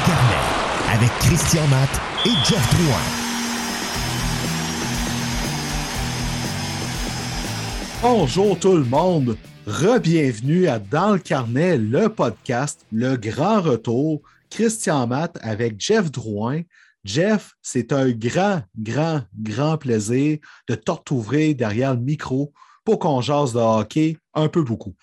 Le Carnet avec Christian Matt et Jeff Drouin. Bonjour tout le monde, re-bienvenue à Dans le Carnet, le podcast, le grand retour. Christian Matt avec Jeff Drouin. Jeff, c'est un grand, grand, grand plaisir de te retrouver derrière le micro pour qu'on jase de hockey un peu beaucoup.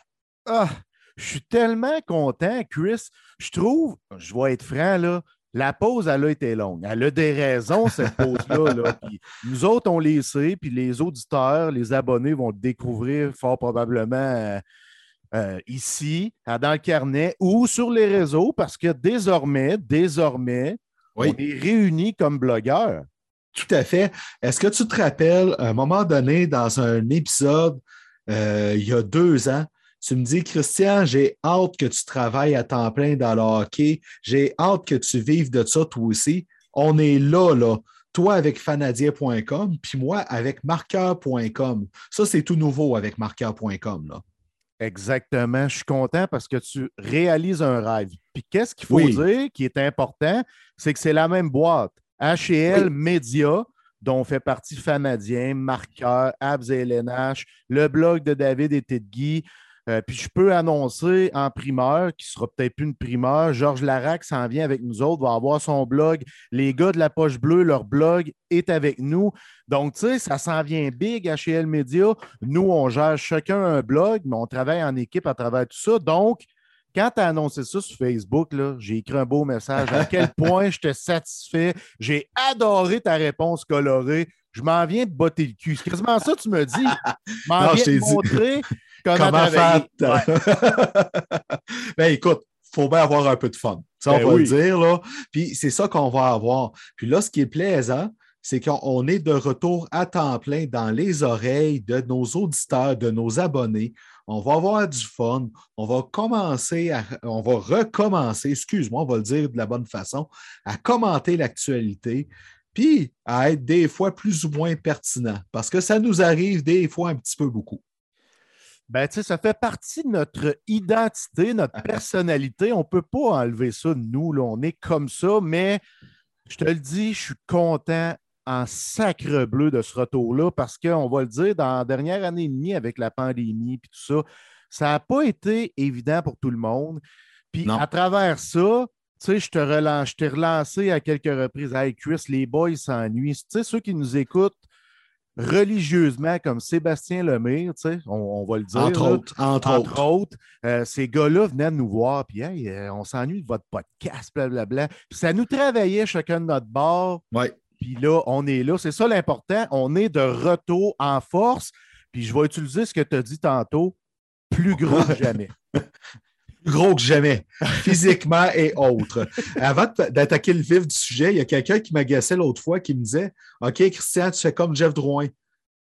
Ah, je suis tellement content, Chris. Je trouve, je vais être franc, là, la pause, elle a été longue. Elle a des raisons, cette pause-là. nous autres, on les sait, puis les auditeurs, les abonnés vont le découvrir fort probablement euh, euh, ici, dans le carnet ou sur les réseaux, parce que désormais, désormais, on est réunis comme blogueurs. Tout à fait. Est-ce que tu te rappelles, à un moment donné, dans un épisode, euh, il y a deux ans, tu me dis, Christian, j'ai hâte que tu travailles à temps plein dans le hockey. J'ai hâte que tu vives de ça toi aussi. On est là, là. Toi avec fanadien.com, puis moi avec marqueur.com. Ça, c'est tout nouveau avec marqueur.com. Exactement. Je suis content parce que tu réalises un rêve. Puis qu'est-ce qu'il faut dire qui est important? C'est que c'est la même boîte. HL Media, dont fait partie Fanadien, Marqueur, Abs et LNH, le blog de David et Guy, euh, puis je peux annoncer en primeur, qui sera peut-être plus une primeur, Georges Larac s'en vient avec nous autres, va avoir son blog. Les gars de la poche bleue, leur blog est avec nous. Donc, tu sais, ça s'en vient big à chez Media. Nous, on gère chacun un blog, mais on travaille en équipe à travers tout ça. Donc, quand tu as annoncé ça sur Facebook, j'ai écrit un beau message. À quel point je te satisfais? J'ai adoré ta réponse colorée. Je m'en viens de botter le cul. C'est quasiment ça que tu me dis. Je m'en viens de montrer Comment, faire? ben écoute, il faut bien avoir un peu de fun. Ça, on ben va le dire, là. Puis c'est ça qu'on va avoir. Puis là, ce qui est plaisant, c'est qu'on est de retour à temps plein dans les oreilles de nos auditeurs, de nos abonnés. On va avoir du fun. On va commencer, à, on va recommencer, excuse-moi, on va le dire de la bonne façon, à commenter l'actualité, puis à être des fois plus ou moins pertinent, parce que ça nous arrive des fois un petit peu beaucoup. Ben, ça fait partie de notre identité, notre personnalité. On ne peut pas enlever ça de nous. Là. On est comme ça, mais je te le dis, je suis content en sacre bleu de ce retour-là parce qu'on va le dire, dans la dernière année et demie avec la pandémie et tout ça, ça n'a pas été évident pour tout le monde. Puis à travers ça, tu sais, je te relance, je t'ai relancé à quelques reprises. Hey, Chris, les boys s'ennuient. Tu sais, ceux qui nous écoutent, religieusement comme Sébastien Lemire, on, va le dire. Entre autres. Entre, autres. Euh, ces gars-là venaient nous voir, puis euh, on s'ennuie de votre podcast, blablabla. Puis ça nous travaillait chacun de notre bord. Ouais. Puis là, on est là. C'est ça l'important. On est de retour en force. Puis je vais utiliser ce que tu as dit tantôt, plus gros que jamais. gros que jamais, physiquement et autres. Avant d'attaquer le vif du sujet, il y a quelqu'un qui m'agaçait l'autre fois qui me disait OK, Christian, tu fais comme Jeff Drouin.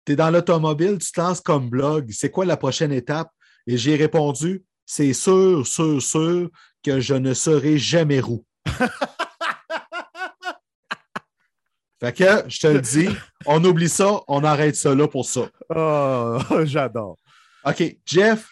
Tu es dans l'automobile, tu te lances comme blog. C'est quoi la prochaine étape? Et j'ai répondu C'est sûr, sûr, sûr que je ne serai jamais roux. fait que, je te le dis, on oublie ça, on arrête ça là pour ça. Oh, j'adore. OK, Jeff,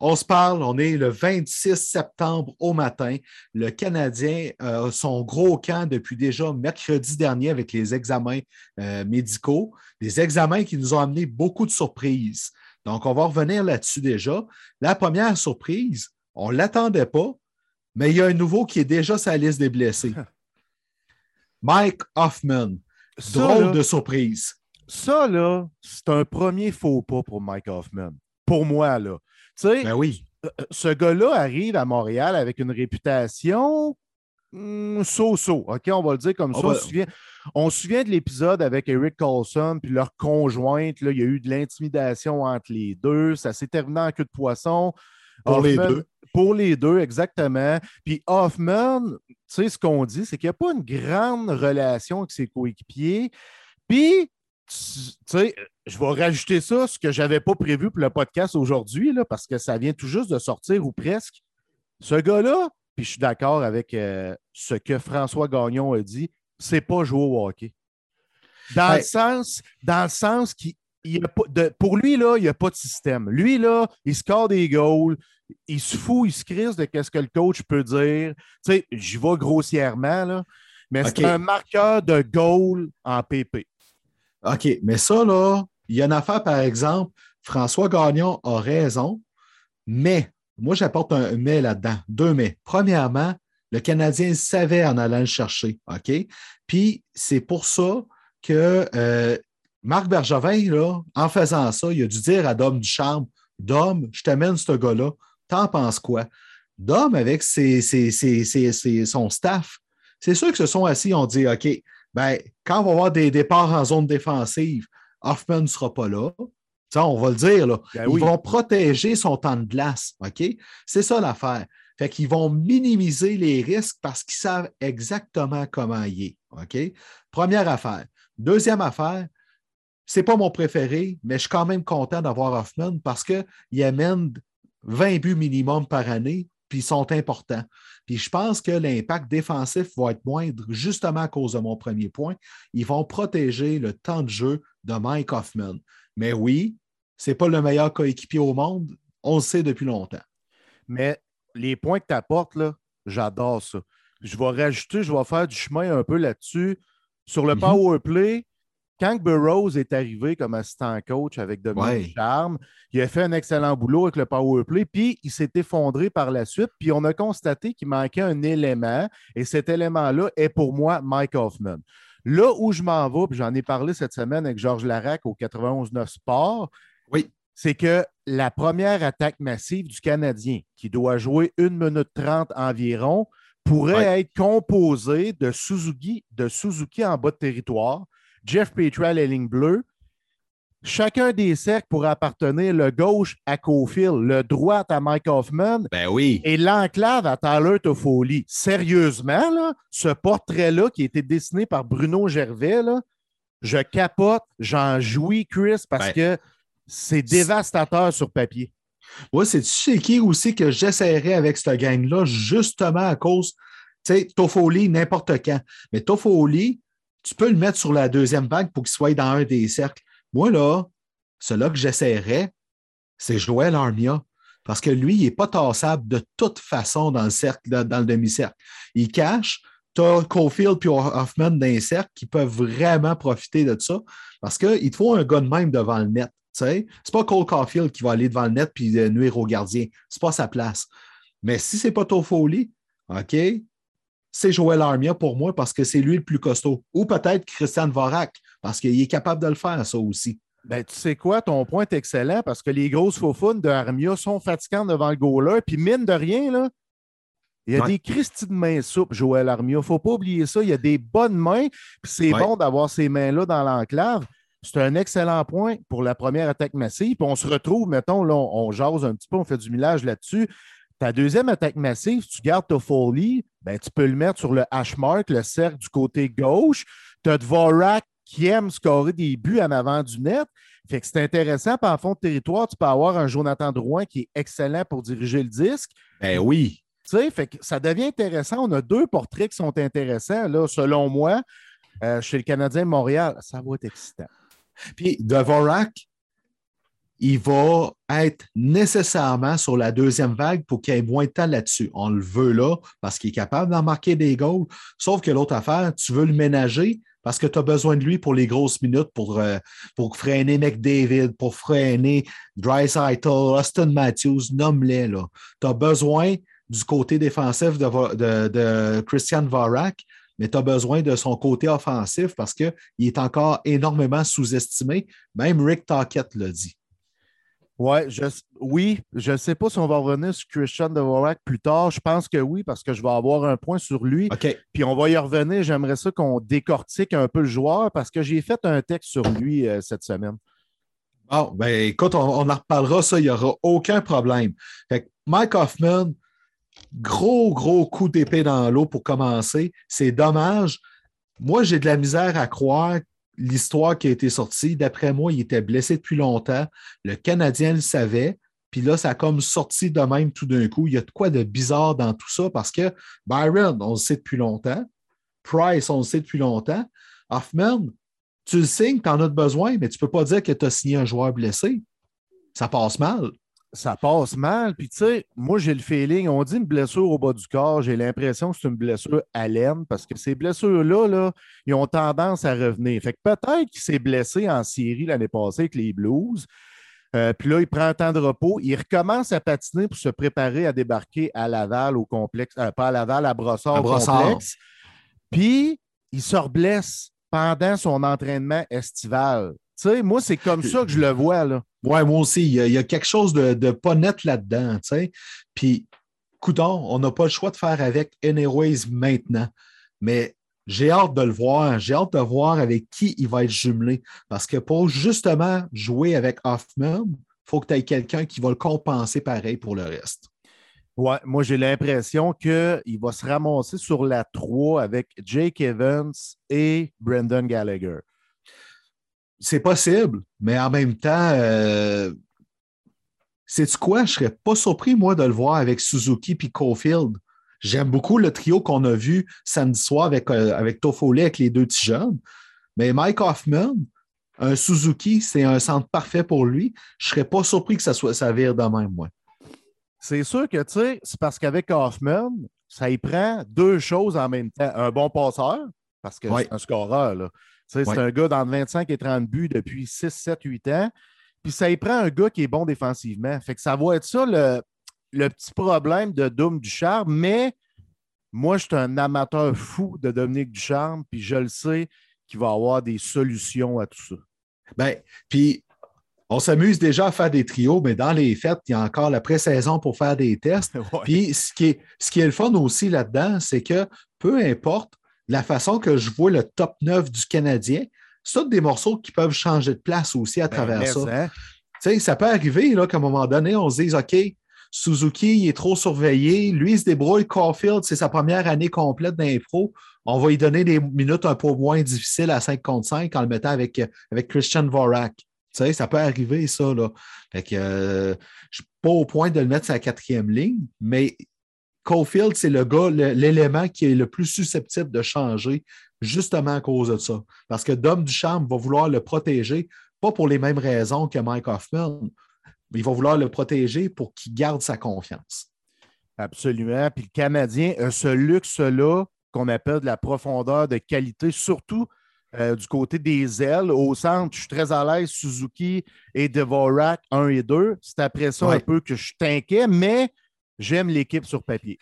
on se parle, on est le 26 septembre au matin. Le Canadien a son gros camp depuis déjà mercredi dernier avec les examens euh, médicaux, des examens qui nous ont amené beaucoup de surprises. Donc, on va revenir là-dessus déjà. La première surprise, on ne l'attendait pas, mais il y a un nouveau qui est déjà sur la liste des blessés. Mike Hoffman. Drôle de surprise. Ça, là, c'est un premier faux pas pour Mike Hoffman. Pour moi, là. Ben oui. Euh, euh, ce gars-là arrive à Montréal avec une réputation hmm, so-so. OK, on va le dire comme ça. On, se souvient, de l'épisode avec Eric Carlson puis leur conjointe. Là, il y a eu de l'intimidation entre les deux. Ça s'est terminé en queue de poisson. Pour les deux. Pour les deux, exactement. Puis Hoffman, tu sais, ce qu'on dit, c'est qu'il n'y a pas une grande relation avec ses coéquipiers. Puis, tu sais, je vais rajouter ça, ce que je n'avais pas prévu pour le podcast aujourd'hui, parce que ça vient tout juste de sortir ou presque. Ce gars-là, puis je suis d'accord avec euh, ce que François Gagnon a dit, c'est pas jouer au hockey. Dans, le sens, dans le sens qu'il pour lui, là, il n'y a pas de système. Lui, là, il score des goals, il se fout, il se crise de ce que le coach peut dire. Tu sais, j'y vais grossièrement, là, mais c'est un marqueur de goal en PP. OK, mais ça, là, il y a une affaire, par exemple, François Gagnon a raison, mais moi, j'apporte un mais là-dedans. Deux mais. Premièrement, le Canadien savait en allant le chercher. OK? Puis c'est pour ça que euh, Marc Bergevin, en faisant ça, il a dû dire à Dom Ducharme Dom, je t'amène ce gars-là. T'en penses quoi? Dom, avec ses, son staff, c'est sûr que se sont assis ont dit OK, ben, quand on va avoir des départs en zone défensive, Hoffman ne sera pas là. Ça, on va le dire. Là. Ben Ils vont protéger son temps de glace. OK? C'est ça l'affaire. Fait qu'ils vont minimiser les risques parce qu'ils savent exactement comment y est. OK? Première affaire. Deuxième affaire, c'est pas mon préféré, mais je suis quand même content d'avoir Hoffman parce qu'il amène 20 buts minimum par année, puis ils sont importants. Puis je pense que l'impact défensif va être moindre justement à cause de mon premier point. Ils vont protéger le temps de jeu de Mike Hoffman. Mais oui, ce n'est pas le meilleur coéquipier au monde. On le sait depuis longtemps. Mais les points que tu apportes, là, j'adore ça. Je vais rajouter, je vais faire du chemin un peu là-dessus. Sur le mhm. power play, quand Burroughs est arrivé comme assistant coach avec Dominique Charme, il a fait un excellent boulot avec le power play, puis il s'est effondré par la suite, puis on a constaté qu'il manquait un élément, et cet élément-là est pour moi Mike Hoffman. Là où je m'en vais, puis j'en ai parlé cette semaine avec Georges Larac au 91-9 Sport, oui. c'est que la première attaque massive du Canadien, qui doit jouer une minute trente environ, pourrait être composée de Suzuki, de Suzuki en bas de territoire, Jeff Petral et ligne bleue. Chacun des cercles pourrait appartenir le gauche à Cofield, le droit à Mike Hoffman ben oui. et l'enclave à Tyler Toffoli. Sérieusement, là, ce portrait-là qui a été dessiné par Bruno Gervais, je capote, j'en jouis, Chris, parce ben, que c'est dévastateur sur papier. Moi, c'est tu qui aussi que j'essaierais avec cette gang-là, justement à cause, tu sais, Toffoli, n'importe quand. Mais Toffoli, tu peux le mettre sur la deuxième vague pour qu'il soit dans un des cercles. Moi, là, celui que j'essaierais, c'est Joël Armia. Parce que lui, il n'est pas tassable de toute façon dans le cercle, dans le demi-cercle. Il cache. Tu as Cofield et Hoffman dans les cercles qui peuvent vraiment profiter de ça. Parce qu'il te faut un gars de même devant le net. Ce n'est pas Cole Caulfield qui va aller devant le net et euh, nuire au gardien. Ce n'est pas sa place. Mais si ce n'est pas Toffoli, OK, c'est Joël Armia pour moi parce que c'est lui le plus costaud. Ou peut-être Christian Vorak parce qu'il est capable de le faire, ça aussi. Ben, tu sais quoi, ton point est excellent parce que les grosses faufounes de Armia sont fatigantes devant le goaler. Puis mine de rien, là, il y a des Christy de mains souples, Joël Armia. Il ne faut pas oublier ça. Il y a des bonnes mains. Puis c'est bon d'avoir ces mains-là dans l'enclave. C'est un excellent point pour la première attaque massive. Puis on se retrouve, mettons, là, on, on jase un petit peu, on fait du millage là-dessus. Ta deuxième attaque massive, tu gardes ta folie, ben, tu peux le mettre sur le hash mark, le cercle du côté gauche. Tu as Dvorak qui aime scorer des buts en avant du net. Fait que c'est intéressant. Puis en fond de territoire, tu peux avoir un Jonathan Drouin qui est excellent pour diriger le disque. Ben oui. Tu sais, fait que ça devient intéressant. On a deux portraits qui sont intéressants, là, selon moi, euh, chez le Canadien de Montréal. Ça va être excitant. Puis Dvorak, il va être nécessairement sur la deuxième vague pour qu'il ait moins de temps là-dessus. On le veut là parce qu'il est capable d'en marquer des goals. Sauf que l'autre affaire, tu veux le ménager parce que tu as besoin de lui pour les grosses minutes, pour, euh, pour freiner McDavid, pour freiner Dreisaitl, Austin Matthews, nomme-les. Tu as besoin du côté défensif de, Christian Varak, mais tu as besoin de son côté offensif parce qu'il est encore énormément sous-estimé. Même Rick Tockett l'a dit. Ouais, je, oui, je ne sais pas si on va revenir sur Christian Dvorak plus tard. Je pense que oui, parce que je vais avoir un point sur lui. OK. Puis on va y revenir. J'aimerais ça qu'on décortique un peu le joueur parce que j'ai fait un texte sur lui euh, cette semaine. Bon, ben écoute, on, en reparlera, ça, il n'y aura aucun problème. Mike Hoffman, gros, gros coup d'épée dans l'eau pour commencer. C'est dommage. Moi, j'ai de la misère à croire l'histoire qui a été sortie, d'après moi, il était blessé depuis longtemps. Le Canadien le savait. Puis là, ça a comme sorti de même tout d'un coup. Il y a de quoi de bizarre dans tout ça parce que Byron, on le sait depuis longtemps. Price, on le sait depuis longtemps. Hoffman, tu le signes, tu en as besoin, mais tu ne peux pas dire que tu as signé un joueur blessé. Ça passe mal. Ça passe mal. Puis, tu sais, moi, j'ai le feeling, on dit une blessure au bas du corps, j'ai l'impression que c'est une blessure à l'aine parce que ces blessures-là, là, ils ont tendance à revenir. Fait que peut-être qu'il s'est blessé en série l'année passée avec les Blues. Euh, puis là, il prend un temps de repos. Il recommence à patiner pour se préparer à débarquer à Laval au complexe, euh, pas à Laval, à Brossard, À au Brossard. complexe. Puis, il se reblesse pendant son entraînement estival. Tu sais, moi, c'est comme ça que je le vois, là. Ouais, moi aussi, il y a, quelque chose de, de pas net là-dedans, tu sais. Puis, coudon, on n'a pas le choix de faire avec Anyways maintenant. Mais j'ai hâte de le voir. J'ai hâte de voir avec qui il va être jumelé. Parce que pour justement jouer avec Hoffman, il faut que tu aies quelqu'un qui va le compenser pareil pour le reste. Ouais, moi, j'ai l'impression qu'il va se ramasser sur la 3 avec Jake Evans et Brendan Gallagher. C'est possible, mais en même temps, euh, sais-tu quoi? Je serais pas surpris, moi, de le voir avec Suzuki et Caulfield. J'aime beaucoup le trio qu'on a vu samedi soir avec, euh, avec Toffoli, avec les deux petits jeunes. Mais Mike Hoffman, un Suzuki, c'est un centre parfait pour lui. Je serais pas surpris que ça, soit, ça vire de même, moi. C'est sûr que, tu sais, c'est parce qu'avec Hoffman, ça y prend deux choses en même temps. Un bon passeur, parce que Ouais. c'est un scoreur, là. C'est un gars dans 25 et 30 buts depuis 6, 7, 8 ans. Puis ça y prend un gars qui est bon défensivement. Fait que ça va être ça le, le petit problème de Doom Ducharme, mais moi, je suis un amateur fou de Dominique Ducharme, puis je le sais qu'il va avoir des solutions à tout ça. Ben, puis on s'amuse déjà à faire des trios, mais dans les fêtes, il y a encore la pré-saison pour faire des tests. Puis ce qui, est, ce qui est le fun aussi là-dedans, c'est que peu importe la façon que je vois le top 9 du Canadien, c'est des morceaux qui peuvent changer de place aussi à travers Ben, ça. mais, hein, Tu sais, ça peut arriver qu'à un moment donné, on se dise OK, Suzuki il est trop surveillé, lui il se débrouille, Caulfield, c'est sa première année complète d'impro. On va lui donner des minutes un peu moins difficiles à 5 contre 5 en le mettant avec, avec Christian Vorak. Tu sais, ça peut arriver, ça. Là. Fait que euh, je ne suis pas au point de le mettre sur la quatrième ligne, mais Caulfield, c'est le gars, l'élément qui est le plus susceptible de changer, justement à cause de ça. Parce que Dom Ducharme va vouloir le protéger, pas pour les mêmes raisons que Mike Hoffman, mais il va vouloir le protéger pour qu'il garde sa confiance. Absolument. Puis le Canadien a ce luxe-là qu'on appelle de la profondeur de qualité, surtout euh, du côté des ailes. Au centre, je suis très à l'aise, Suzuki et Devorak 1 et 2. C'est après ça Ouais. un peu que je suis inquiet, mais j'aime l'équipe sur papier.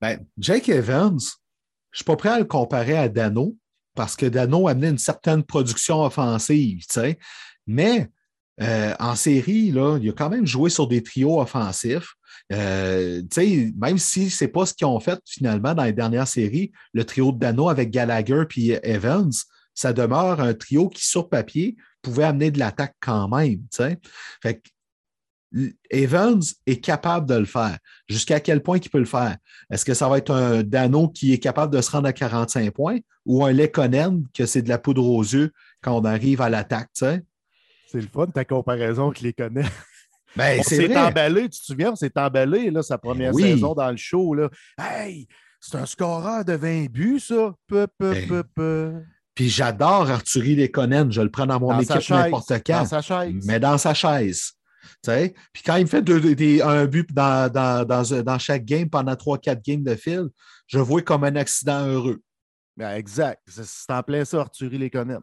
Ben, Jake Evans, je ne suis pas prêt à le comparer à Dano parce que Dano amenait une certaine production offensive. Mais euh, en série, là, il a quand même joué sur des trios offensifs. Euh, même si ce n'est pas ce qu'ils ont fait finalement dans les dernières séries, le trio de Dano avec Gallagher et Evans, ça demeure un trio qui, sur papier, pouvait amener de l'attaque quand même. Evans est capable de le faire. Jusqu'à quel point il peut le faire? Est-ce que ça va être un Dano qui est capable de se rendre à 45 points ou un Lekonen que c'est de la poudre aux yeux quand on arrive à l'attaque? tu sais? C'est le fun, ta comparaison, les connais. Ben, On c'est s'est emballé, tu te souviens, on s'est emballé là, sa première oui. saison dans le show. Là. Hey, c'est un scoreur de 20 buts, ça. Peu, peu, Ben, peu, peu. Puis j'adore Arthurie Lekonen. Je le prends dans mon Dans équipe n'importe quand. Dans sa chaise. mais dans sa chaise. Tu sais? Puis quand il me fait deux- deux- des- un but dans, dans, dans, dans chaque game pendant 3-4 games de fil, je vois comme un accident heureux. Ben, exact. C'est- en plein ça, Arthurie les connaît.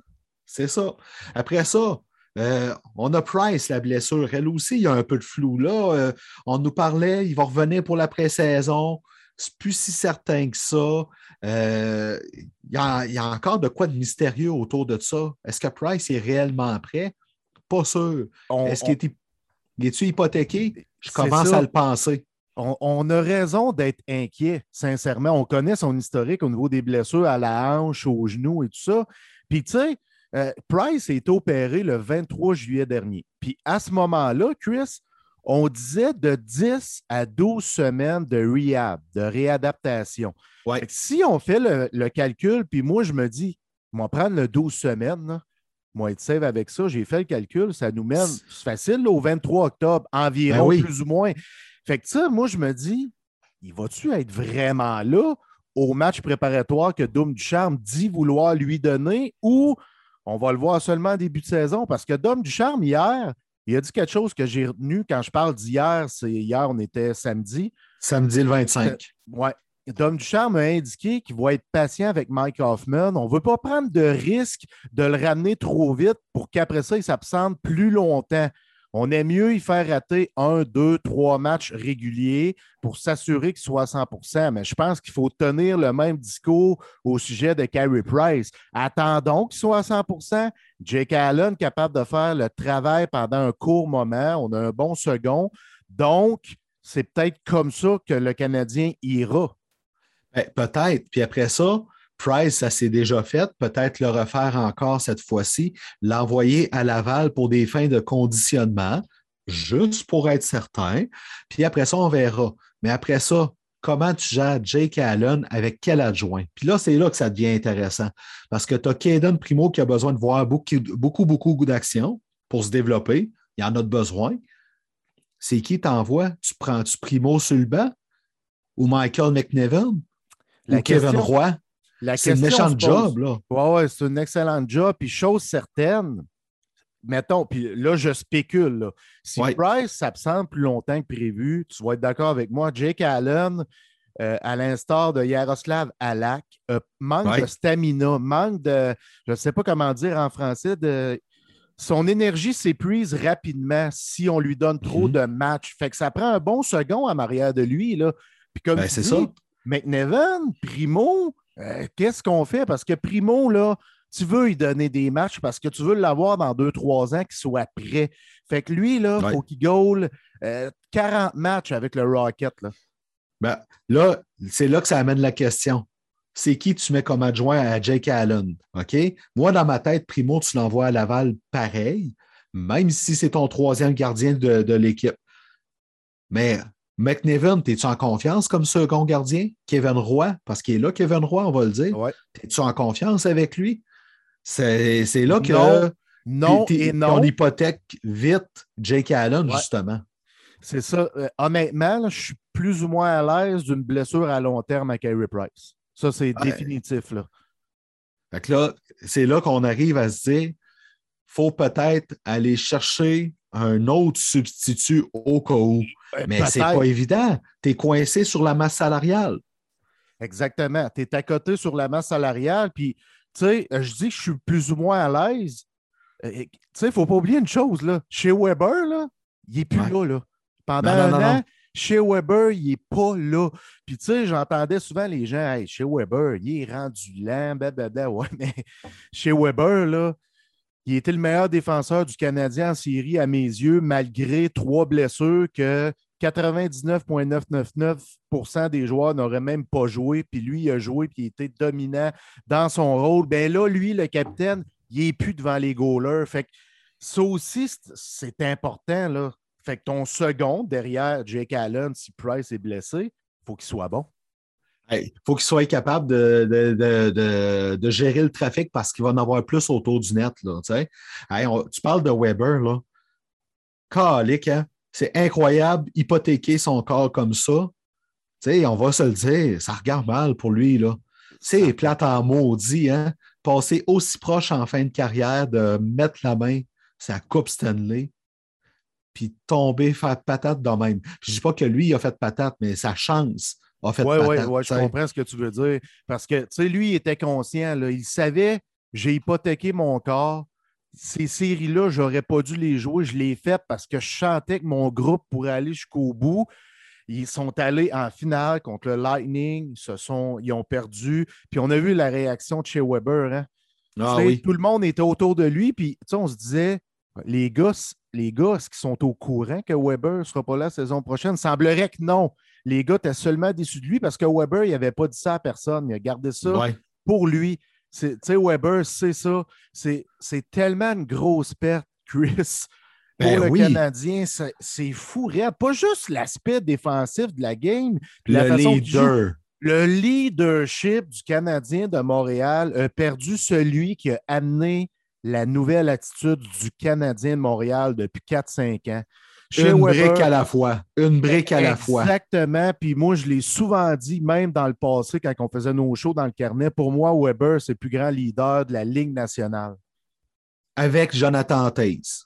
C'est ça. Après ça, euh, on a Price, la blessure. Elle aussi, il y a un peu de flou là. Euh, on nous parlait, il va revenir pour la pré-saison. C'est plus si certain que ça. Euh, il, y a, il y a encore de quoi de mystérieux autour de ça. Est-ce que Price est réellement prêt? Pas sûr. Est-ce qu'il est, il est-tu hypothéqué? Je commence à le penser. on- on a raison d'être inquiet, sincèrement. On connaît son historique au niveau des blessures à la hanche, au genou et tout ça. Puis, tu sais, euh, Price a été opéré le 23 juillet dernier. Puis, à ce moment-là, Chris, on disait de 10 à 12 semaines de rehab, de réadaptation. Ouais. Si on fait le, le calcul, puis moi, je me dis, on va prendre le 12 semaines, là, moi, être safe avec ça, j'ai fait le calcul, ça nous mène, c'est facile, là, au 23 octobre, environ, Ben oui. plus ou moins. Fait que ça, moi, je me dis, il va-tu être vraiment là au match préparatoire que Dom Ducharme dit vouloir lui donner ou on va le voir seulement en début de saison? Parce que Dom Ducharme, hier, Il a dit quelque chose que j'ai retenu quand je parle d'hier. C'est hier, on était samedi. Samedi le 25. Oui. Dom Ducharme a indiqué qu'il va être patient avec Mike Hoffman. On ne veut pas prendre de risque de le ramener trop vite pour qu'après ça, il s'absente plus longtemps. On aime mieux y faire rater un, deux, trois matchs réguliers pour s'assurer qu'il soit à 100% Mais je pense qu'il faut tenir le même discours au sujet de Carey Price. Attendons qu'il soit à 100% Jake Allen capable de faire le travail pendant un court moment. On a un bon second. Donc, c'est peut-être comme ça que le Canadien ira. Ben, peut-être. Puis après ça, Price, ça s'est déjà fait, peut-être le refaire encore cette fois-ci, l'envoyer à Laval pour des fins de conditionnement, juste pour être certain. Puis après ça, on verra. Mais après ça, comment tu gères Jake Allen avec quel adjoint? Puis là, c'est là que ça devient intéressant. Parce que tu as Caden Primo qui a besoin de voir beaucoup, beaucoup, beaucoup d'action pour se développer. Il y en a de besoin. C'est qui t'envoie? Tu prends-tu Primo sur le banc? Ou Michael McNevin? Ou Kevin Roy? C'est un méchant job, là. Oui, ouais, c'est un excellent job. Puis, chose certaine, mettons, puis là, je spécule. Si Price s'absente plus longtemps que prévu, tu vas être d'accord avec moi, Jake Allen, euh, à l'instar de Yaroslav Alak, euh, manque de stamina, manque de, je ne sais pas comment dire en français, de, son énergie s'épuise rapidement si on lui donne trop mhm. de matchs. Fait que ça prend un bon second en arrière de lui. Là. Puis comme ben, c'est ça. McNevin, Primo, euh, qu'est-ce qu'on fait? Parce que Primo, là, tu veux lui donner des matchs parce que tu veux l'avoir dans deux, trois ans qu'il soit prêt. Fait que lui, là, il faut qu'il goal 40 matchs avec le Rocket. Là, ben, là c'est là que ça amène la question. C'est qui tu mets comme adjoint à Jake Allen? OK? Moi, dans ma tête, Primo, tu l'envoies à Laval pareil, même si c'est ton troisième gardien de, de l'équipe. Mais McNevin, es-tu en confiance comme second gardien? Kevin Roy, parce qu'il est là, Kevin Roy, on va le dire. Es-tu en confiance avec lui? C'est là que non, et non. on hypothèque vite Jake Allen, justement. C'est ça. Euh, honnêtement, je suis plus ou moins à l'aise d'une blessure à long terme à Kyrie Price. Ça, c'est définitif. Là. là, c'est là qu'on arrive à se dire faut peut-être aller chercher un autre substitut au cas où. Mais c'est pas évident. Tu es coincé sur la masse salariale. Exactement. Tu es à côté sur la masse salariale. Puis, tu sais, je dis que je suis plus ou moins à l'aise. Euh, tu sais, il ne faut pas oublier une chose. Là. Chez Weber, là, il n'est plus là, là. Pendant un an, chez Weber, il n'est pas là. Puis, tu sais, j'entendais souvent les gens, hey, chez Weber, il est rendu lent, blablabla. Ouais, mais chez Weber, là, il était le meilleur défenseur du Canadien en série à mes yeux, malgré trois blessures que 99,999% des joueurs n'auraient même pas joué. Puis lui, il a joué puis il était dominant dans son rôle. Bien là, lui, le capitaine, il n'est plus devant les goalers. Fait que ça aussi, c'est important. Là. Fait que ton second, derrière Jake Allen, si Price est blessé, il faut qu'il soit bon. Il faut qu'il soit capable de, gérer le trafic parce qu'il va en avoir plus autour du net. Là, tu parles de Weber, là. Hein? C'est incroyable, hypothéquer son corps comme ça. on va se le dire, ça regarde mal pour lui. Là. C'est plate en maudit, hein? Passer aussi proche en fin de carrière de mettre la main sa coupe Stanley, puis tomber, faire patate de même. Je ne dis pas que lui, il a fait patate, mais sa chance oui, oui, ouais, je comprends ce que tu veux dire. Parce que, tu sais, lui, il était conscient. Là, il savait, j'ai hypothéqué mon corps. Ces séries-là, j'aurais pas dû les jouer. Je les ai faites parce que je chantais que mon groupe pourrait aller jusqu'au bout. Ils sont allés en finale contre le Lightning. Ils, se sont, ils ont perdu. Puis on a vu la réaction de chez Weber. Hein. Ah tout le monde était autour de lui. Puis on se disait, les gars, les gars, qu'ils sont au courant que Weber ne sera pas là la saison prochaine? Semblerait que non les gars étaient seulement déçus de lui parce que Weber, il n'avait pas dit ça à personne. Il a gardé ça pour lui. Tu sais, Weber, c'est ça. C'est tellement une grosse perte, Chris. Pour ben le Canadien, c'est fou. Pas juste l'aspect défensif de la game, le leader. Le leadership du Canadien de Montréal a perdu celui qui a amené la nouvelle attitude du Canadien de Montréal depuis 4-5 ans une brique à la fois. Une brique à la fois. Exactement. Puis moi, je l'ai souvent dit, même dans le passé, quand on faisait nos shows dans le carnet, pour moi, Weber, c'est le plus grand leader de la Ligue nationale. Avec Jonathan Taze.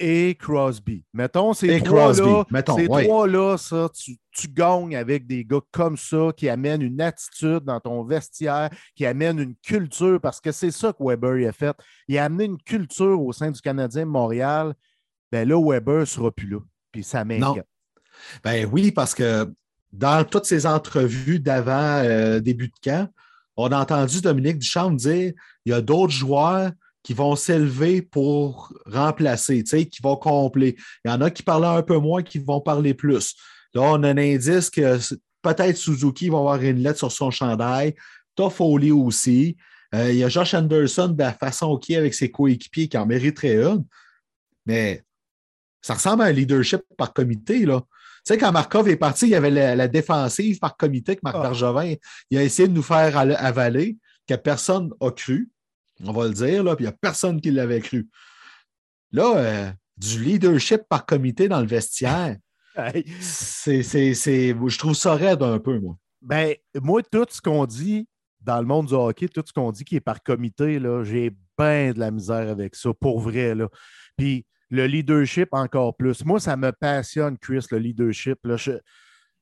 et Crosby. Mettons, ces trois-là, ces ouais. trois-là, ça, tu, tu gagnes avec des gars comme ça qui amènent une attitude dans ton vestiaire, qui amènent une culture, parce que c'est ça que Weber a fait. Il a amené une culture au sein du Canadien de Montréal. Ben là, Weber ne sera plus là. Puis ça m'inquiète. Ben oui, parce que dans toutes ces entrevues d'avant euh, début de camp, on a entendu Dominique Duchamp dire il y a d'autres joueurs qui vont s'élever pour remplacer, tu sais, qui vont combler. Il y en a qui parlaient un peu moins, qui vont parler plus. Là, on a un indice que peut-être Suzuki va avoir une lettre sur son chandail. Toffoli aussi. Euh, il y a Josh Anderson de la façon qu'il est avec ses coéquipiers qui en mériterait une. Mais ça ressemble à un leadership par comité, là. Tu sais, quand Markov est parti, il y avait la, la défensive par comité que Marc Ah. Bergevin il a essayé de nous faire al- avaler, que personne n'a cru. On va le dire, là, puis il n'y a personne qui l'avait cru. Là, euh, du leadership par comité dans le vestiaire, c'est, c'est, c'est- je trouve ça raide un peu, moi. Ben, moi, tout ce qu'on dit dans le monde du hockey, tout ce qu'on dit qui est par comité, là, j'ai bien de la misère avec ça, pour vrai. Là. Puis le leadership, encore plus. Moi, ça me passionne, Chris, le leadership. Là. Je-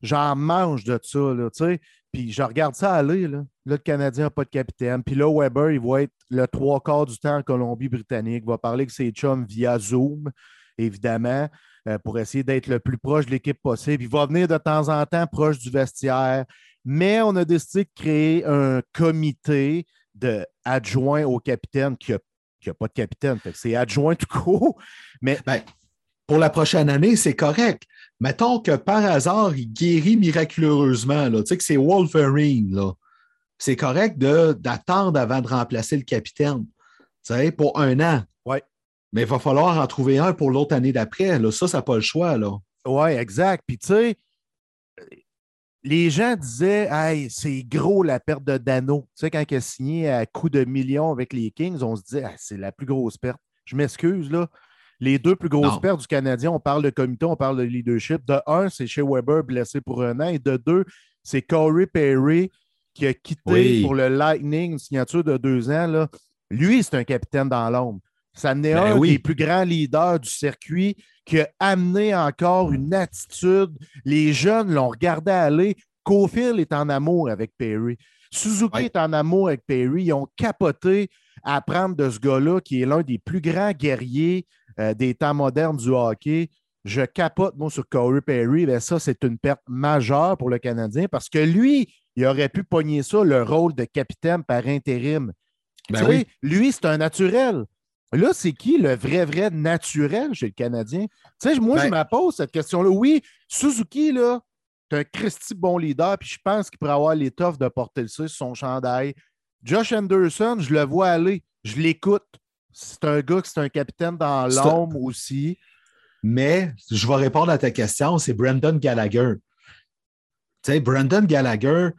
j'en mange de ça, là, tu sais. Puis je regarde ça aller, là. Le Canadien n'a pas de capitaine. Puis là, Weber, il va être le trois quarts du temps en Colombie-Britannique. Il va parler avec ses chums via Zoom, évidemment, euh, pour essayer d'être le plus proche de l'équipe possible. Il va venir de temps en temps proche du vestiaire. Mais on a décidé de créer un comité de adjoints au capitaine qui n'a pas de capitaine. C'est adjoint tout court. Mais Ben, pour la prochaine année, c'est correct. Mettons que par hasard, il guérit miraculeusement, là. tu sais que c'est Wolverine. Là. C'est correct d'attendre avant de remplacer le capitaine tu sais, pour un an. Ouais. Mais il va falloir en trouver un pour l'autre année d'après. là. Ça, ça n'a pas le choix. Oui, exact. Puis, tu sais, les gens disaient, hey, c'est gros la perte de Dano. Tu sais, quand il a signé à coup de millions avec les Kings, on se dit, Ah, c'est la plus grosse perte. Je m'excuse, là. Les deux plus grosses Non. pertes du Canadien, on parle de comité, on parle de leadership. De un, c'est chez Weber, blessé pour un an. Et de deux, c'est Corey Perry qui a quitté Oui. pour le Lightning, une signature de deux ans. Là. Lui, c'est un capitaine dans l'ombre. Ça n'est Ben un oui. des plus grands leaders du circuit qui a amené encore une attitude. Les jeunes l'ont regardé aller. Cofield est en amour avec Perry. Suzuki est en amour avec Perry. Ils ont capoté à apprendre de ce gars-là qui est l'un des plus grands guerriers euh, des temps modernes du hockey. Je capote, moi, sur Corey Perry. Ben, ça, c'est une perte majeure pour le Canadien parce que lui, il aurait pu pogner ça, le rôle de capitaine par intérim. Ben oui. Lui, c'est un naturel. Là, c'est qui le vrai, vrai naturel chez le Canadien? Tu sais, moi, je Ben- me pose cette question-là. Oui, Suzuki, là, c'est un Christy bon leader, puis je pense qu'il pourrait avoir l'étoffe de porter le 6 sur son chandail. Josh Anderson, je le vois aller. Je l'écoute. C'est un gars qui c'est un capitaine dans un- l'ombre aussi. Mais je vais répondre à ta question, c'est Brandon Gallagher. Tu sais, Brandon Gallagher,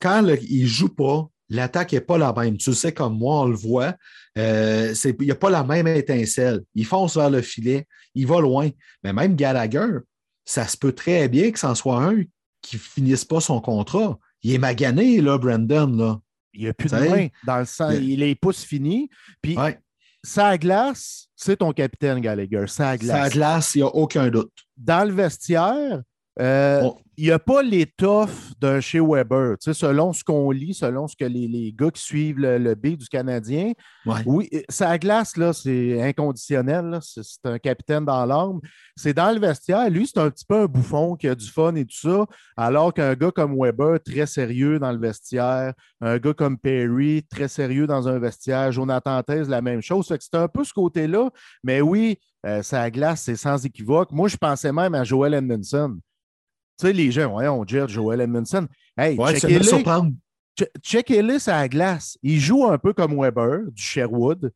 quand le- il ne joue pas, l'attaque n'est pas la même. Tu le sais comme moi, on le voit. Euh, c'est- il n'y a pas la même étincelle. Il fonce vers le filet, il va loin. Mais même Gallagher, ça se peut très bien que c'en soit un qui ne finisse pas son contrat. Il est magané, là, Brandon. Là. Il n'y a plus de main dans le sang. il- Il est pouces finis. Puis, Ouais. sa glace, c'est ton capitaine, Gallagher. Sa glace. Sa glace, il n'y a aucun doute. dans le vestiaire, euh, On- il n'y a pas l'étoffe d'un chez Weber. Selon ce qu'on lit, selon ce que les, les gars qui suivent le, le B du Canadien, Ouais. oui, sa glace, là, c'est inconditionnel. C'est un capitaine dans l'âme. C'est dans le vestiaire. Lui, c'est un petit peu un bouffon qui a du fun et tout ça, alors qu'un gars comme Weber, très sérieux dans le vestiaire, un gars comme Perry, très sérieux dans un vestiaire, Jonathan Thèse, la même chose. C'est un peu ce côté-là. Mais oui, euh, sa glace, c'est sans équivoque. Moi, je pensais même à Joel Edmondson. Tu sais, les gens, voyons, Jet, Joel Edmondson. Hey, Ouais, ça me checkez-le. surprendre. Che- Checkez-le sur la glace. Il joue un peu comme Weber, du Sherwood.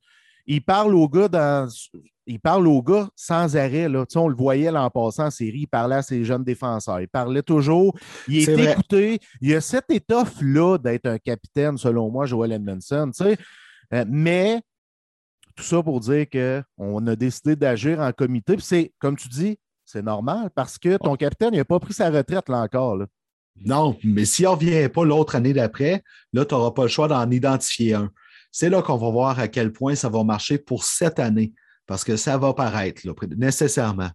Il parle au gars dans. Il parle au gars sans arrêt. Là. Tu sais, on le voyait l'an passant en série, il parlait à ses jeunes défenseurs. Il parlait toujours. Il est, vrai. écouté. Il y a cette étoffe-là d'être un capitaine, selon moi, Joel Edmondson. tu sais. Euh, mais tout ça pour dire qu'on a décidé d'agir en comité. Puis c'est, comme tu dis, c'est normal parce que ton capitaine n'a pas pris sa retraite là encore. là. Non, mais s'il ne revient pas l'autre année d'après, là, tu n'auras pas le choix d'en identifier un. C'est là qu'on va voir à quel point ça va marcher pour cette année. parce que ça va paraître, là, nécessairement.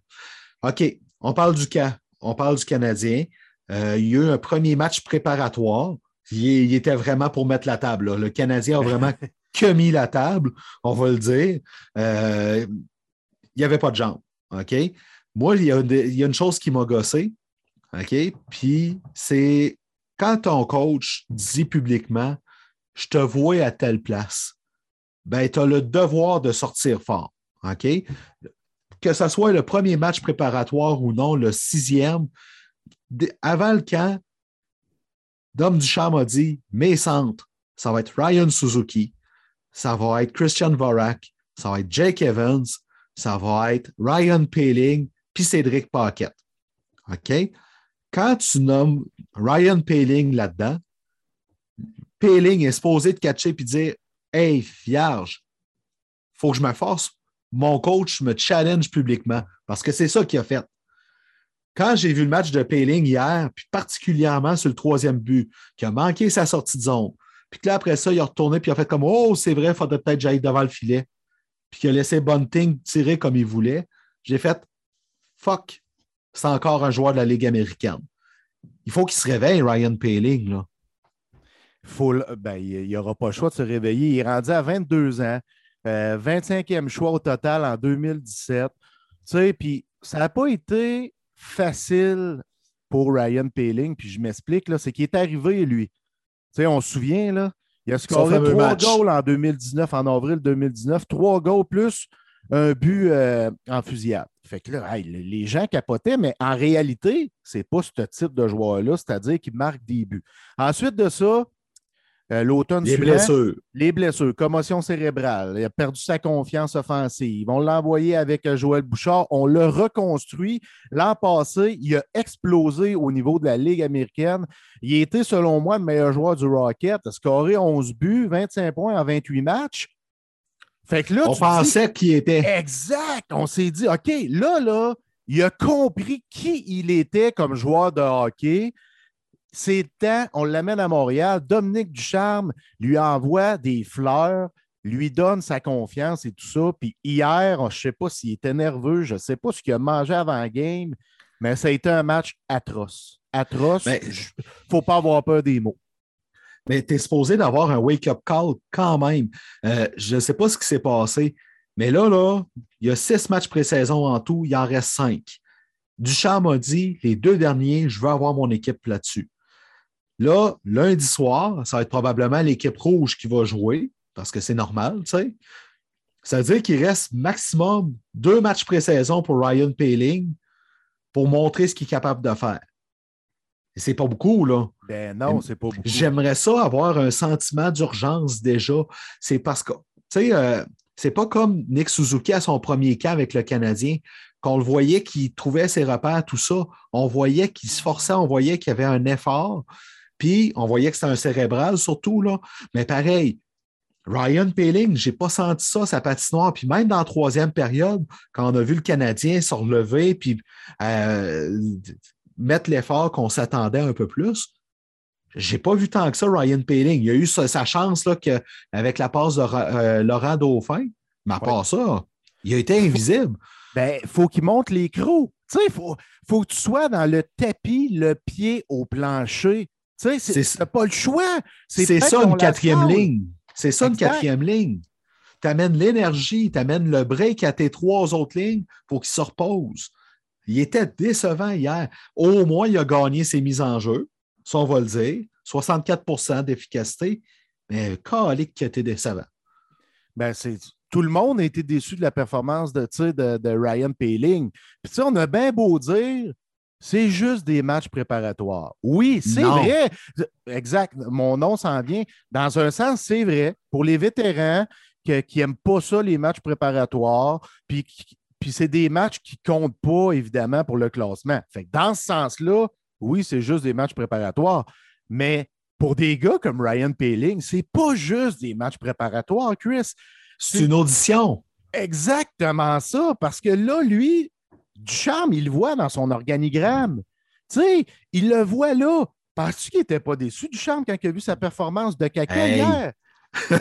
OK, on parle du cas, on parle du Canadien. Euh, il y a eu un premier match préparatoire. Il, était vraiment pour mettre la table. Le Canadien a vraiment que mis la table, on va le dire. Euh, il n'y avait pas de jambes. OK? Moi, il y, a, une chose qui m'a gossé. OK? Puis c'est quand ton coach dit publiquement Je te vois à telle place, ben, tu as le devoir de sortir fort. OK? Que ce soit le premier match préparatoire ou non, le sixième, avant le camp, Dom Duchamp a dit Mes centres, ça va être Ryan Suzuki, ça va être Christian Vorak, ça va être Jake Evans, ça va être Ryan Paling, puis Cédric Paquette. OK? Quand tu nommes Ryan Paling là-dedans, Paling est supposé te catcher et dire Hey, vierge, faut que je me force. Mon coach me challenge publiquement parce que c'est ça qu'il a fait. Quand j'ai vu le match de Paling hier, puis particulièrement sur le troisième but, qui a manqué sa sortie de zone, puis que là, après ça, il a retourné, puis il a fait comme Oh, c'est vrai, il faudrait peut-être que j'aille devant le filet, puis qu'il a laissé Bunting tirer comme il voulait, j'ai fait Fuck, c'est encore un joueur de la Ligue américaine. Il faut qu'il se réveille, Ryan Paling. Là. Ben, il n'aura pas le choix de se réveiller. Il est rendu à 22 ans, 25e euh, choix au total en 2017. Tu sais, puis ça n'a pas été facile pour Ryan Paling, puis je m'explique, c'est qu'il est arrivé, lui. Tu sais, on se souvient, là, il a scoré trois goals en 2019, en avril 2019, trois goals plus un but euh, en fusillade. Fait que là, les gens capotaient, mais en réalité, c'est pas ce type de joueur-là, c'est-à-dire qu'il marque des buts. Ensuite de ça, euh, l'automne Les blessures. Les blessures, commotion cérébrale. Il a perdu sa confiance offensive. On l'a envoyé avec euh, Joël Bouchard. On l'a reconstruit. L'an passé, il a explosé au niveau de la Ligue américaine. Il a été, selon moi, le meilleur joueur du Rocket. A scoré 11 buts, 25 points en 28 matchs. Fait que là, on pensait qu'il était. Exact. On s'est dit, OK, là, là, il a compris qui il était comme joueur de hockey c'est temps, on l'amène à Montréal. Dominique Ducharme lui envoie des fleurs, lui donne sa confiance et tout ça. Puis hier, je ne sais pas s'il était nerveux, je ne sais pas ce qu'il a mangé avant le game, mais ça a été un match atroce. Atroce. Il ne faut pas avoir peur des mots. Mais tu es supposé d'avoir un wake-up call quand même. Euh, je ne sais pas ce qui s'est passé, mais là, là, il y a six matchs pré-saison en tout, il en reste cinq. Duchamp m'a dit les deux derniers, je veux avoir mon équipe là-dessus. Là, lundi soir, ça va être probablement l'équipe rouge qui va jouer, parce que c'est normal, tu sais. Ça veut dire qu'il reste maximum deux matchs pré-saison pour Ryan Paling pour montrer ce qu'il est capable de faire. C'est pas beaucoup, là. Ben non, c'est pas beaucoup. J'aimerais ça avoir un sentiment d'urgence déjà. C'est parce que, tu sais, euh, c'est pas comme Nick Suzuki à son premier cas avec le Canadien, qu'on le voyait qu'il trouvait ses repères, tout ça. On voyait qu'il se forçait, on voyait qu'il y avait un effort. Puis, on voyait que c'était un cérébral surtout, là. Mais pareil, Ryan Paling, je n'ai pas senti ça, sa patinoire. Puis même dans la troisième période, quand on a vu le Canadien se relever puis euh, mettre l'effort qu'on s'attendait un peu plus, j'ai pas vu tant que ça Ryan Paling. Il a eu sa, chance là, que, avec la passe de euh, Laurent Dauphin, mais à part ça, il a été invisible. Ben, il faut qu'il monte les crocs. Il faut, faut que tu sois dans le tapis, le pied au plancher. Tu sais, c'est pas le choix. C'est ça une quatrième ligne. C'est ça une quatrième ligne. Tu amènes l'énergie, tu amènes le break à tes trois autres lignes pour qu'ils se reposent. Il était décevant hier. Au moins, il a gagné ses mises en jeu, ça on va le dire. 64% d'efficacité, mais calique qui a été décevant. Ben, tout le monde a été déçu de la performance de, de, de Ryan Paling. Puis, on a bien beau dire c'est juste des matchs préparatoires. Oui, c'est vrai. Exact. Mon nom s'en vient. Dans un sens, c'est vrai. Pour les vétérans qui n'aiment pas ça, les matchs préparatoires, puis, puis c'est des matchs qui ne comptent pas, évidemment, pour le classement. Fait dans ce sens-là, oui, c'est juste des matchs préparatoires. Mais pour des gars comme Ryan Paling, c'est pas juste des matchs préparatoires, Chris. C'est une audition. Exactement ça, parce que là, lui, du charme, il le voit dans son organigramme. Tu sais, il le voit là. Penses-tu qu'il n'était pas déçu du charme quand il a vu sa performance de caca hier?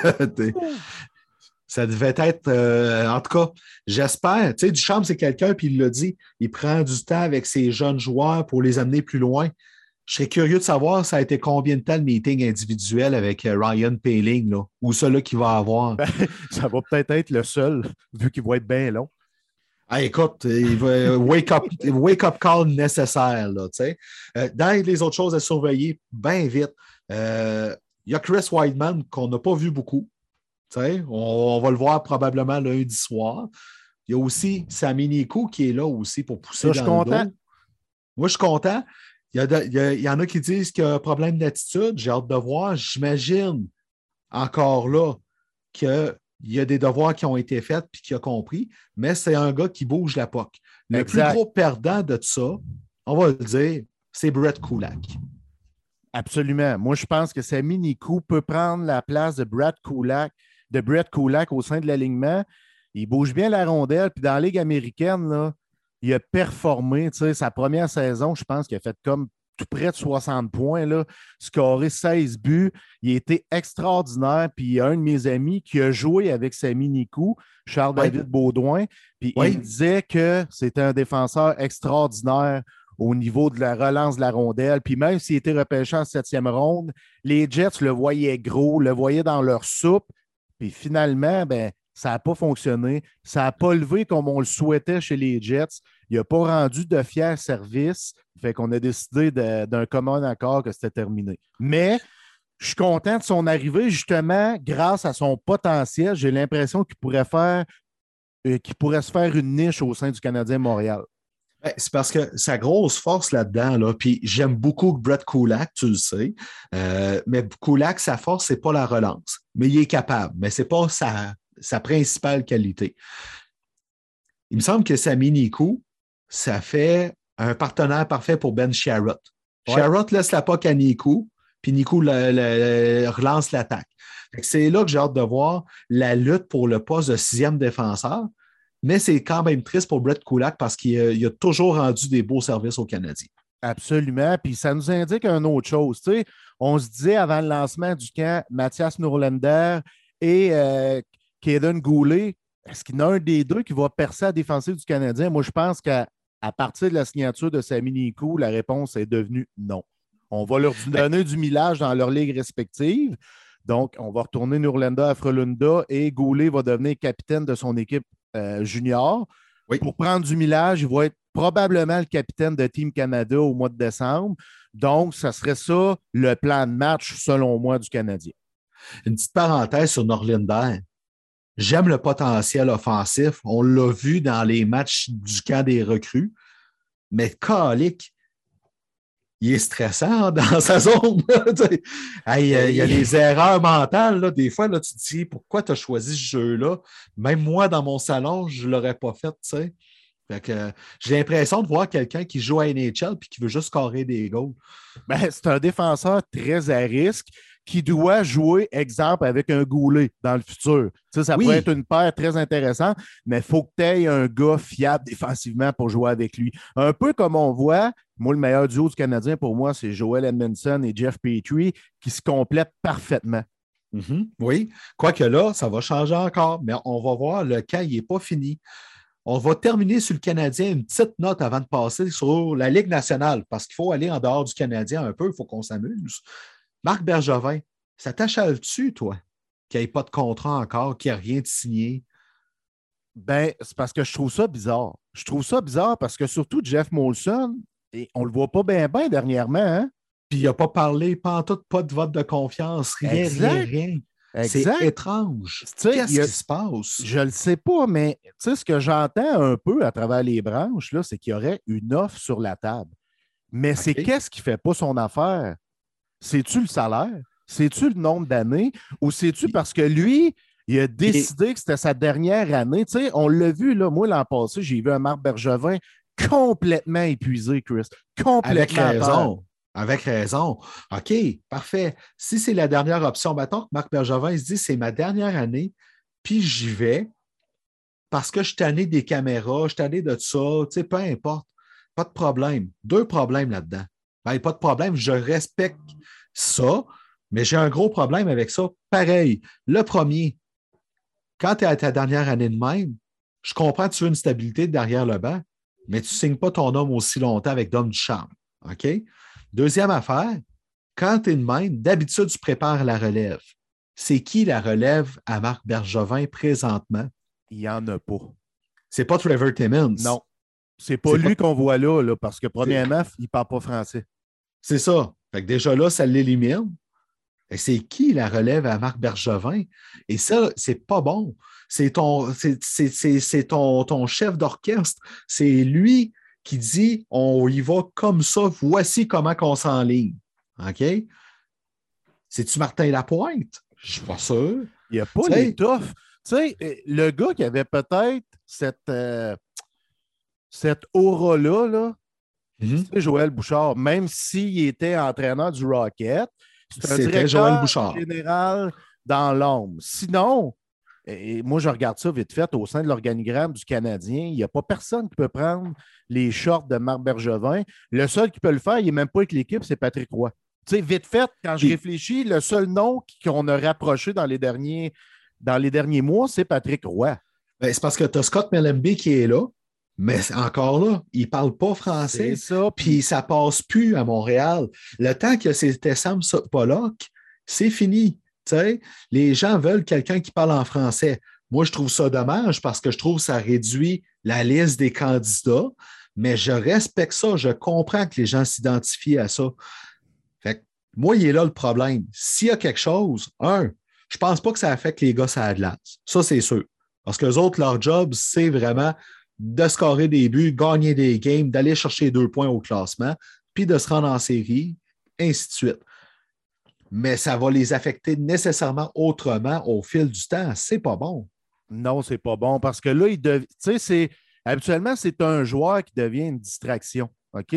Ça devait être, euh, en tout cas, j'espère. Tu sais, Duchamp, c'est quelqu'un, puis il l'a dit, il prend du temps avec ses jeunes joueurs pour les amener plus loin. Je serais curieux de savoir, ça a été combien de temps le meeting individuel avec euh, Ryan Paling, là, ou celui qu'il va avoir? Ben, ça va peut-être être le seul, vu qu'il va être bien long. Ah, écoute, il va wake up, wake up call nécessaire. Là, euh, dans les autres choses à surveiller, bien vite, euh, il y a Chris Whiteman qu'on n'a pas vu beaucoup. On, on, va le voir probablement lundi soir. Il y a aussi Sami Nico qui est là aussi pour pousser. je suis content. Moi, je suis content. Il y, en a qui disent qu'il y a un problème d'attitude. J'ai hâte de voir. J'imagine encore là qu'il y a des devoirs qui ont été faits et qu'il a compris, mais c'est un gars qui bouge la POC. Le plus gros perdant de ça, on va le dire, c'est Brett Kulak. Absolument. Moi, je pense que Sami Nikou peut prendre la place de Brett Kulak, de Brett Kulak au sein de l'alignement. Il bouge bien la rondelle, puis dans la Ligue américaine, là, il a performé. Sa première saison, je pense qu'il a fait comme tout près de 60 points, là, scoré 16 buts. Il a été extraordinaire. Puis il y a un de mes amis qui a joué avec Sami Nikou, Charles-David Baudouin. Puis il disait que c'était un défenseur extraordinaire au niveau de la relance de la rondelle. Puis même s'il était repêché en septième ronde, les Jets le voyaient gros, le voyaient dans leur soupe. Puis finalement, ben, ça n'a pas fonctionné. Ça n'a pas levé comme on le souhaitait chez les Jets. Il n'a pas rendu de fiers services. Fait qu'on a décidé d'un commun accord que c'était terminé. Mais je suis content de son arrivée, justement, grâce à son potentiel. J'ai l'impression qu'il pourrait faire euh, qu'il pourrait se faire une niche au sein du Canadien Montréal. Ben, c'est parce que sa grosse force là-dedans, là, puis j'aime beaucoup Brett Kulak, tu le sais, euh, mais Kulak, sa force, c'est pas la relance. Mais il est capable, mais c'est pas sa, sa principale qualité. Il me semble que Sami Nikou, ça fait un partenaire parfait pour Ben Sherrod. Sherrod laisse la POC à Nikou, puis Nikou relance l'attaque. C'est là que j'ai hâte de voir la lutte pour le poste de sixième défenseur, mais c'est quand même triste pour Brett Kulak parce qu'il a, toujours rendu des beaux services aux Canadiens. Absolument. Puis ça nous indique une autre chose. on se disait avant le lancement du camp, Mathias Nourlander et euh, Kaden Goulet, est-ce qu'il y en a un des deux qui va percer à la défensive du Canadien? Moi, je pense qu'à partir de la signature de Sami Nikou, la réponse est devenue non. On va leur ben donner du millage dans leur ligue respective. Donc, on va retourner Nurlenda à Frelunda et Goulet va devenir capitaine de son équipe euh, junior. Pour prendre du millage, il va être probablement le capitaine de Team Canada au mois de décembre. Donc, ça serait ça le plan de match, selon moi, du Canadien. Une petite parenthèse sur Norlinder. J'aime le potentiel offensif. On l'a vu dans les matchs du camp des recrues. Mais Calic, il est stressant dans sa zone. il y a des erreurs mentales. Des fois, là, tu te dis pourquoi tu as choisi ce jeu-là? Même moi, dans mon salon, je ne l'aurais pas fait. j'ai l'impression de voir quelqu'un qui joue à NHL et qui veut juste scorer des goals. Ben, c'est un défenseur très à risque qui doit jouer, exemple, avec un goulet dans le futur. Ça, ça pourrait être une paire très intéressante, mais il faut que tu aies un gars fiable défensivement pour jouer avec lui. Un peu comme on voit, moi, le meilleur duo du Canadien, pour moi, c'est Joel Edmondson et Jeff Petrie qui se complètent parfaitement. Mm-hmm. Oui, quoique là, ça va changer encore, mais on va voir, le cas, il n'est pas fini. On va terminer sur le Canadien, une petite note avant de passer sur la Ligue nationale, parce qu'il faut aller en dehors du Canadien un peu, il faut qu'on s'amuse. Marc Bergevin, ça t'achale-tu, toi, qu'il n'y ait pas de contrat encore, qu'il n'y a rien de signé? Ben, c'est parce que je trouve ça bizarre. Je trouve ça bizarre parce que surtout Jeff Molson, et on ne le voit pas bien bien dernièrement, hein? Puis il n'a pas parlé, pas, tout, pas de vote de confiance, rien, rien, rien. C'est étrange. Qu'est-ce qui se passe? Je ne le sais pas, mais ce que j'entends un peu à travers les branches, c'est qu'il y aurait une offre sur la table. Mais c'est qu'est-ce qui ne fait pas son affaire? C'est-tu le salaire? C'est-tu le nombre d'années? Ou c'est-tu parce que lui, il a décidé que c'était sa dernière année? Tu sais, on l'a vu, là, moi, l'an passé, j'ai vu un Marc Bergevin complètement épuisé, Chris. Complètement. Avec raison. Avec raison. OK, parfait. Si c'est la dernière option, mettons que Marc Bergevin il se dit c'est ma dernière année, puis j'y vais parce que je suis tanné des caméras, je suis tanné de ça, tu sais, peu importe. Pas de problème. Deux problèmes là-dedans. Ben, pas de problème, je respecte ça, mais j'ai un gros problème avec ça. Pareil, le premier, quand tu es à ta dernière année de même, je comprends que tu veux une stabilité derrière le banc, mais tu ne signes pas ton homme aussi longtemps avec Dom du charme. OK? Deuxième affaire, quand tu es de même, d'habitude, tu prépares la relève. C'est qui la relève à Marc Bergevin présentement? Il n'y en a pas. C'est pas Trevor Timmons. Non. C'est pas lui qu'on voit là, là, parce que premièrement, il ne parle pas français. C'est ça. Fait que déjà là, ça l'élimine. C'est qui la relève à Marc Bergevin? Et ça, c'est pas bon. C'est ton, c'est, ton, ton chef d'orchestre. C'est lui qui dit on y va comme ça, voici comment on s'enligne. OK? C'est-tu Martin Lapointe? Je suis pas sûr. Il n'y a pas les toughs. Tu sais, le gars qui avait peut-être cette, euh, cette aura-là, là, c'est Joël Bouchard, même s'il était entraîneur du Rocket, c'est un directeur Joël Bouchard. général dans l'ombre. Sinon, et moi, je regarde ça vite fait au sein de l'organigramme du Canadien. Il n'y a pas personne qui peut prendre les shorts de Marc Bergevin. Le seul qui peut le faire, il n'est même pas avec l'équipe, c'est Patrick Roy. Tu sais, vite fait, quand je réfléchis, le seul nom qu'on a rapproché dans les derniers, dans les derniers mois, c'est Patrick Roy. Ben, c'est parce que tu as Scott Mellenby qui est là, mais encore là, il ne parle pas français. ça. Puis ça passe plus à Montréal. Le temps que c'était Sam Pollock, c'est fini. les gens veulent quelqu'un qui parle en français. Moi, je trouve ça dommage parce que je trouve que ça réduit la liste des candidats, mais je respecte ça. Je comprends que les gens s'identifient à ça. moi, il est là le problème. S'il y a quelque chose, un, je ne pense pas que ça affecte les gars à la Ça, c'est sûr. Parce que les autres, leur job, c'est vraiment de scorer des buts, gagner des games, d'aller chercher deux points au classement, puis de se rendre en série, ainsi de suite. Mais ça va les affecter nécessairement autrement au fil du temps. C'est pas bon. Non, c'est pas bon parce que là, il tu sais, c'est habituellement, c'est un joueur qui devient une distraction. OK?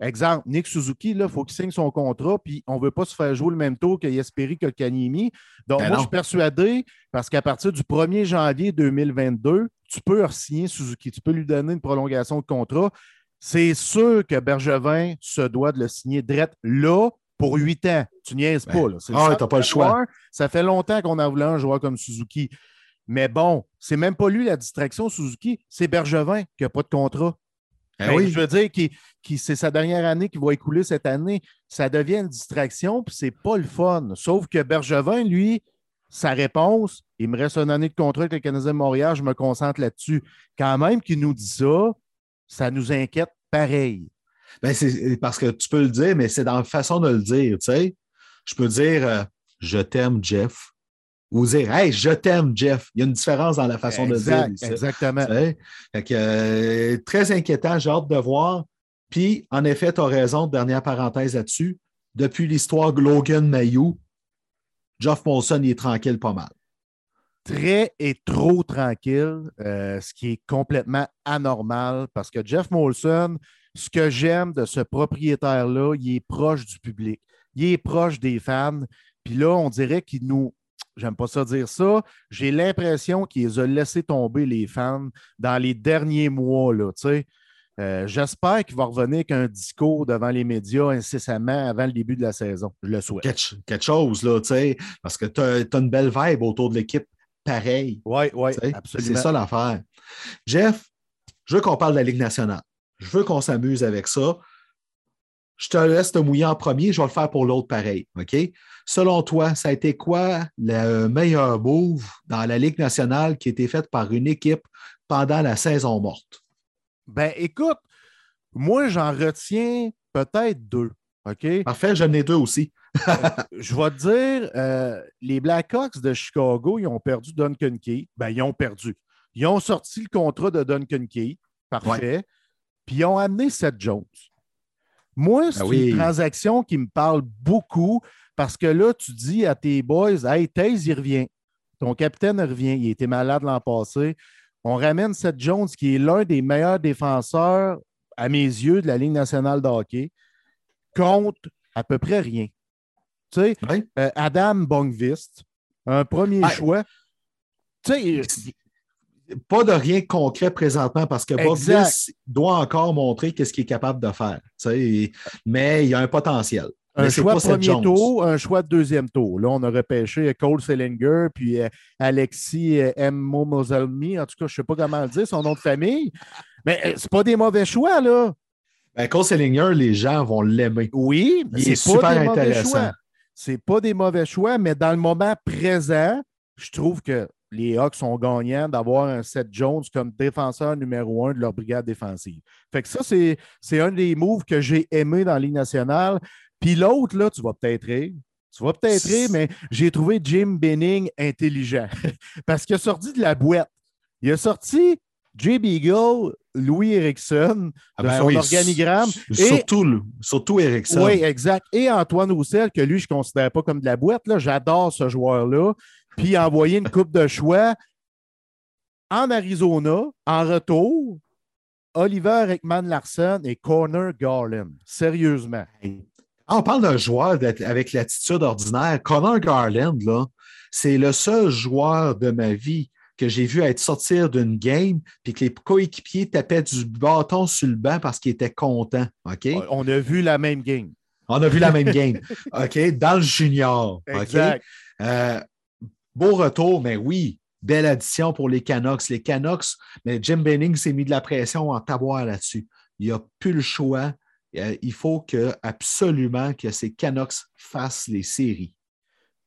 Exemple, Nick Suzuki, il faut qu'il signe son contrat, puis on ne veut pas se faire jouer le même tour que Yesperi que Kanimi. Donc, ben moi, je suis persuadé, parce qu'à partir du 1er janvier 2022, tu peux signer Suzuki, tu peux lui donner une prolongation de contrat. C'est sûr que Bergevin se doit de le signer direct là pour huit ans. Tu niaises pas. Ben, ah, tu n'as pas le choix. Ça fait longtemps qu'on a voulu un joueur comme Suzuki. Mais bon, c'est même pas lui la distraction, Suzuki, c'est Bergevin qui n'a pas de contrat. Eh ben, oui. Je veux dire que c'est sa dernière année qui va écouler cette année. Ça devient une distraction, puis c'est pas le fun. Sauf que Bergevin, lui, sa réponse, il me reste une année de contrat avec le Canadien de Montréal, je me concentre là-dessus. Quand même qu'il nous dit ça, ça nous inquiète pareil. Ben c'est parce que tu peux le dire, mais c'est dans la façon de le dire. Tu sais, je peux dire euh, Je t'aime, Jeff ou dire Hey, je t'aime, Jeff. Il y a une différence dans la façon de dire. Exactement. Euh, très inquiétant, j'ai hâte de voir. Puis, en effet, tu as raison, dernière parenthèse là-dessus. Depuis l'histoire Logan Mayou, Jeff Molson il est tranquille pas mal. Très et trop tranquille, euh, ce qui est complètement anormal parce que Jeff Molson, ce que j'aime de ce propriétaire-là, il est proche du public, il est proche des fans. Puis là, on dirait qu'il nous, j'aime pas ça dire ça, j'ai l'impression qu'il les a laissé tomber les fans dans les derniers mois. Là, euh, J'espère qu'il va revenir avec un discours devant les médias incessamment avant le début de la saison. Je le souhaite. Quelque, chose, là, parce que tu as, une belle vibe autour de l'équipe pareil. Oui, oui, absolument. C'est ça l'affaire. Jeff, je veux qu'on parle de la Ligue nationale. Je veux qu'on s'amuse avec ça. Je te laisse te mouiller en premier, je vais le faire pour l'autre pareil. OK? Selon toi, ça a été quoi le meilleur move dans la Ligue nationale qui a été fait par une équipe pendant la saison morte? Ben, écoute, moi, j'en retiens peut-être deux. OK? Parfait, j'en ai deux aussi. Euh, je vais te dire, euh, les Blackhawks de Chicago, ils ont perdu Duncan Key. Ben, ils ont perdu. Ils ont sorti le contrat de Duncan Key. Parfait. Puis ils ont amené Seth Jones. Moi, c'est ben une transaction qui me parle beaucoup parce que là, tu dis à tes boys, Hey, Taze, il revient. Ton capitaine revient. Il était malade l'an passé. On ramène Seth Jones, qui est l'un des meilleurs défenseurs, à mes yeux, de la Ligue nationale de hockey, contre à peu près rien. Tu sais, euh, Adam Bongvist, un premier choix. Tu sais, pas de rien concret présentement parce que Bongvist doit encore montrer qu'est-ce qu'il est capable de faire. Mais il y a un potentiel. Un Mais choix de premier tour, un choix de deuxième tour. Là, on a repêché Cole Sellinger, puis euh, Alexis euh, M. Moselmi. En tout cas, je ne sais pas comment le dire, son nom de famille. Mais euh, c'est pas des mauvais choix, là. Ben, Cole Sellinger, les gens vont l'aimer. Oui, c'est pas super intéressant. C'est pas des mauvais choix, mais dans le moment présent, je trouve que les Hawks sont gagnants d'avoir un Seth Jones comme défenseur numéro un de leur brigade défensive. Fait que ça, c'est c'est un des moves que j'ai aimé dans la Ligue nationale. Puis l'autre, là, tu vas peut-être rire. Tu vas peut-être rire, mais j'ai trouvé Jim Benning intelligent. Parce qu'il a sorti de la boîte. Il a sorti Jay Beagle, Louis Erickson, Ah ben son oui, organigramme. s- Et- Surtout, surtout Erickson. Oui, exact. Et Antoine Roussel, que lui, je ne considère pas comme de la boîte. là. J'adore ce joueur-là. Puis envoyer une coupe de choix en Arizona, en retour, Oliver Ekman Larson et Corner Garland. Sérieusement. Ah, on parle d'un joueur avec l'attitude ordinaire. Connor Garland, là, c'est le seul joueur de ma vie que j'ai vu être sortir d'une game puis que les coéquipiers tapaient du bâton sur le banc parce qu'il était content. OK? On a vu la même game. On a vu la même game. OK? Dans le junior. Exact. Euh, beau retour, mais oui, belle addition pour les Canucks. Les Canucks, mais Jim Benning s'est mis de la pression en taboire là-dessus. Il n'a plus le choix. Euh, il faut que, absolument que ces Canucks fassent les séries.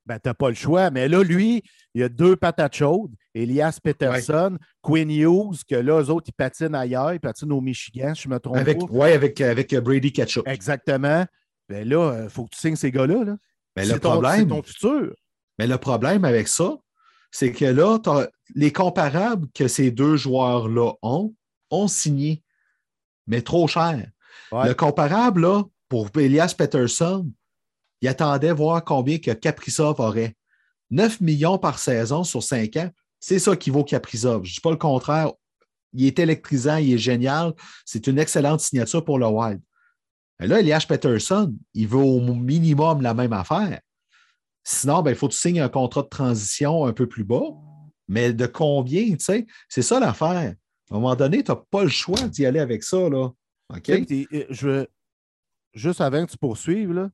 Ben, tu n'as pas le choix. Mais là, lui, il y a deux patates chaudes. Elias Peterson, Quinn Hughes, que là, eux autres, ils patinent ailleurs. Ils patinent au Michigan, si je me trompe Avec, pas. ouais, avec, avec Brady Ketchup. Exactement. Ben là, il faut que tu signes ces gars-là. Là. Mais C'est le ton- problème, C'est ton futur. Mais le problème avec ça, c'est que là, les comparables que ces deux joueurs-là ont, ont signé, mais trop cher. Ouais. Le comparable, là, pour Elias Peterson, il attendait voir combien que Kaprizov aurait. 9 millions par saison sur 5 ans, c'est ça qui vaut Kaprizov. Je ne dis pas le contraire. Il est électrisant, il est génial. C'est une excellente signature pour le Wild. Mais là, Elias Peterson, il veut au minimum la même affaire. Sinon, ben, il faut que tu signes un contrat de transition un peu plus bas. Mais de combien, tu sais? C'est ça l'affaire. À un moment donné, tu n'as pas le choix d'y aller avec ça, là. OK? Je Juste avant que tu poursuives,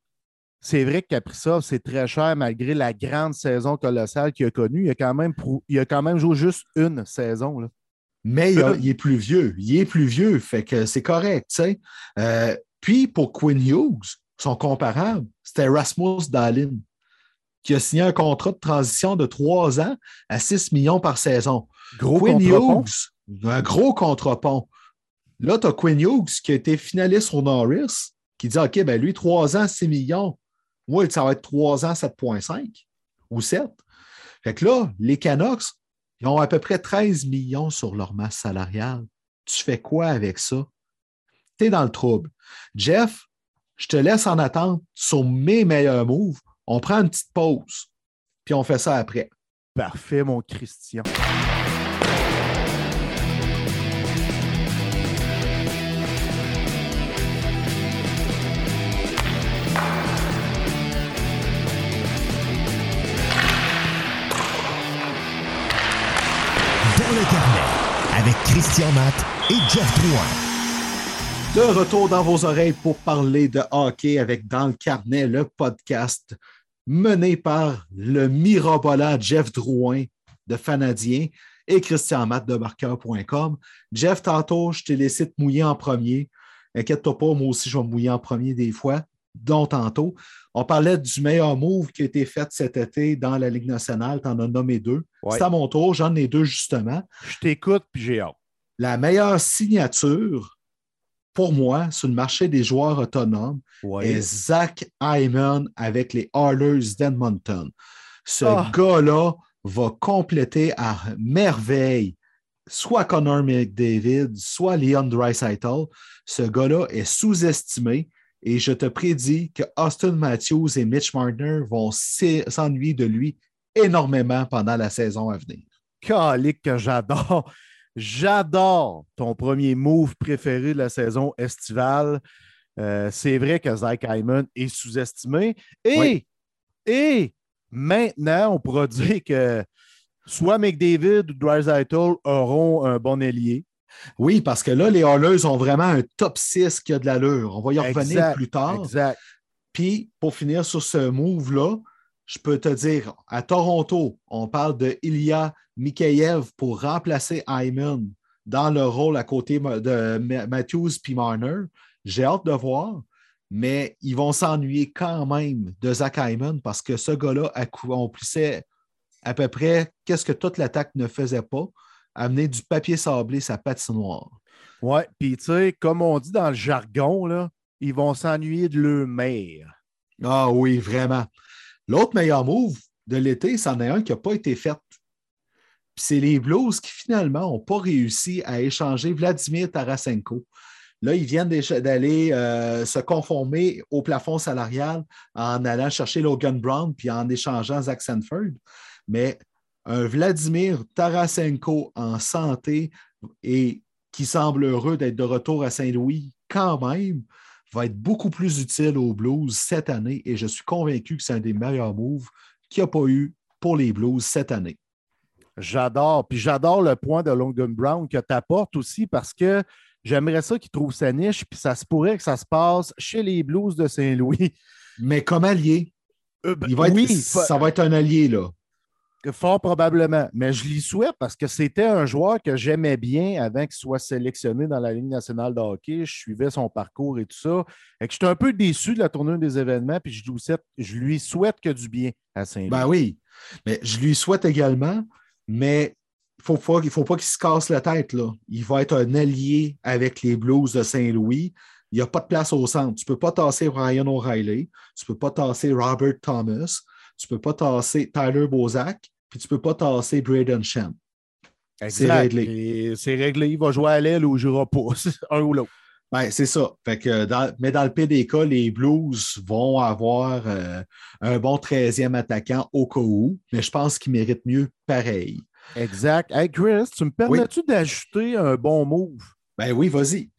c'est vrai que Kaprizov, c'est très cher malgré la grande saison colossale qu'il a connue. Il a quand même, prou- il a quand même joué juste une saison. Là. Mais il, a- il est plus vieux. Il est plus vieux, fait que c'est correct, tu sais. Euh, puis pour Quinn Hughes, son comparable, c'était Rasmus Dahlin, qui a signé un contrat de transition de trois ans à 6 millions par saison. Gros Quinn. Hughes, un gros contrepont. Là, tu as Quinn Hughes qui a été finaliste au Norris, qui dit OK, ben lui, 3 ans, 6 millions. Moi, ça va être 3 ans, 7,5 ou 7. Fait que là, les Canucks, ils ont à peu près 13 millions sur leur masse salariale. Tu fais quoi avec ça? Tu es dans le trouble. Jeff, je te laisse en attente sur mes meilleurs moves. On prend une petite pause, puis on fait ça après. Parfait, mon Christian. Dans le carnet, avec Christian Matt et Jeff Drouin. De retour dans vos oreilles pour parler de hockey avec Dans le carnet, le podcast mené par le mirobolant Jeff Drouin de Fanadien et Christian Matt de marqueur.com. Jeff, tantôt, je t'ai laissé te mouiller en premier. Inquiète-toi pas, moi aussi, je vais me mouiller en premier des fois, dont tantôt. On parlait du meilleur move qui a été fait cet été dans la Ligue nationale. Tu en as nommé deux. Ouais. C'est à mon tour, j'en ai deux justement Je t'écoute puis j'ai hâte. la meilleure signature pour moi sur le marché des joueurs autonomes Ouais. est Zach Hyman avec les Oilers d'Edmonton. Ce Ah. gars-là va compléter à merveille soit Connor McDavid, soit Leon Dreisaitl. Ce gars-là est sous-estimé et je te prédis que Austin Matthews et Mitch Marner vont s'ennuyer de lui énormément pendant la saison à venir. Calique que j'adore. J'adore ton premier move préféré de la saison estivale. Euh, c'est vrai que Zach Hyman est sous-estimé. Et, Oui. et maintenant, on pourra dire que soit McDavid ou Dreisaitl auront un bon ailier. Oui, parce que là, les Oilers ont vraiment un top 6 qui a de l'allure. On va y revenir Exact, plus tard. Exact. Puis, pour finir sur ce move-là, je peux te dire, à Toronto, on parle de Ilya Mikheyev pour remplacer Hyman dans le rôle à côté de Matthews puis Marner. J'ai hâte de voir, mais ils vont s'ennuyer quand même de Zach Hyman parce que ce gars-là accomplissait à peu près qu'est-ce que toute l'attaque ne faisait pas, amener du papier sablé sa patinoire. Oui, puis tu sais, comme on dit dans le jargon, là, ils vont s'ennuyer de leur mère. Ah oui, vraiment. L'autre meilleur move de l'été, c'en est un qui n'a pas été fait. c'est les Blues qui finalement n'ont pas réussi à échanger Vladimir Tarasenko. Là, ils viennent d'aller euh, se conformer au plafond salarial en allant chercher Logan Brown puis en échangeant Zach Sanford. Mais un Vladimir Tarasenko en santé et qui semble heureux d'être de retour à Saint-Louis quand même, va être beaucoup plus utile aux Blues cette année et je suis convaincu que c'est un des meilleurs moves qu'il n'y a pas eu pour les Blues cette année. J'adore. Puis j'adore le point de Logan Brown que tu apportes aussi parce que j'aimerais ça qu'il trouve sa niche, puis ça se pourrait que ça se passe chez les Blues de Saint-Louis. Mais comme allié. Euh, ben, oui, ça va être un allié, là. Fort probablement, mais je l'y souhaite parce que c'était un joueur que j'aimais bien avant qu'il soit sélectionné dans la Ligue nationale de hockey. Je suivais son parcours et tout ça. Et que j'étais un peu déçu de la tournée des événements, puis je lui souhaite, que du bien à Saint-Louis. Ben oui, mais je lui souhaite également, mais il ne faut pas qu'il se casse la tête. Là. Il va être un allié avec les Blues de Saint-Louis. Il n'y a pas de place au centre. Tu ne peux pas tasser Ryan O'Reilly. Tu ne peux pas tasser Robert Thomas. Tu ne peux pas tasser Tyler Bozak puis tu ne peux pas tasser Braden Shen. C'est réglé. C'est réglé. Il va jouer à l'aile ou il jouera pas, un ou l'autre. Ben, c'est ça. Fait que mais dans le PDK, les Blues vont avoir euh, un bon 13e attaquant au cas où, mais je pense qu'ils méritent mieux pareil. Exact. Hey Chris, tu me permets-tu d'ajouter un bon move? Ben oui, vas-y.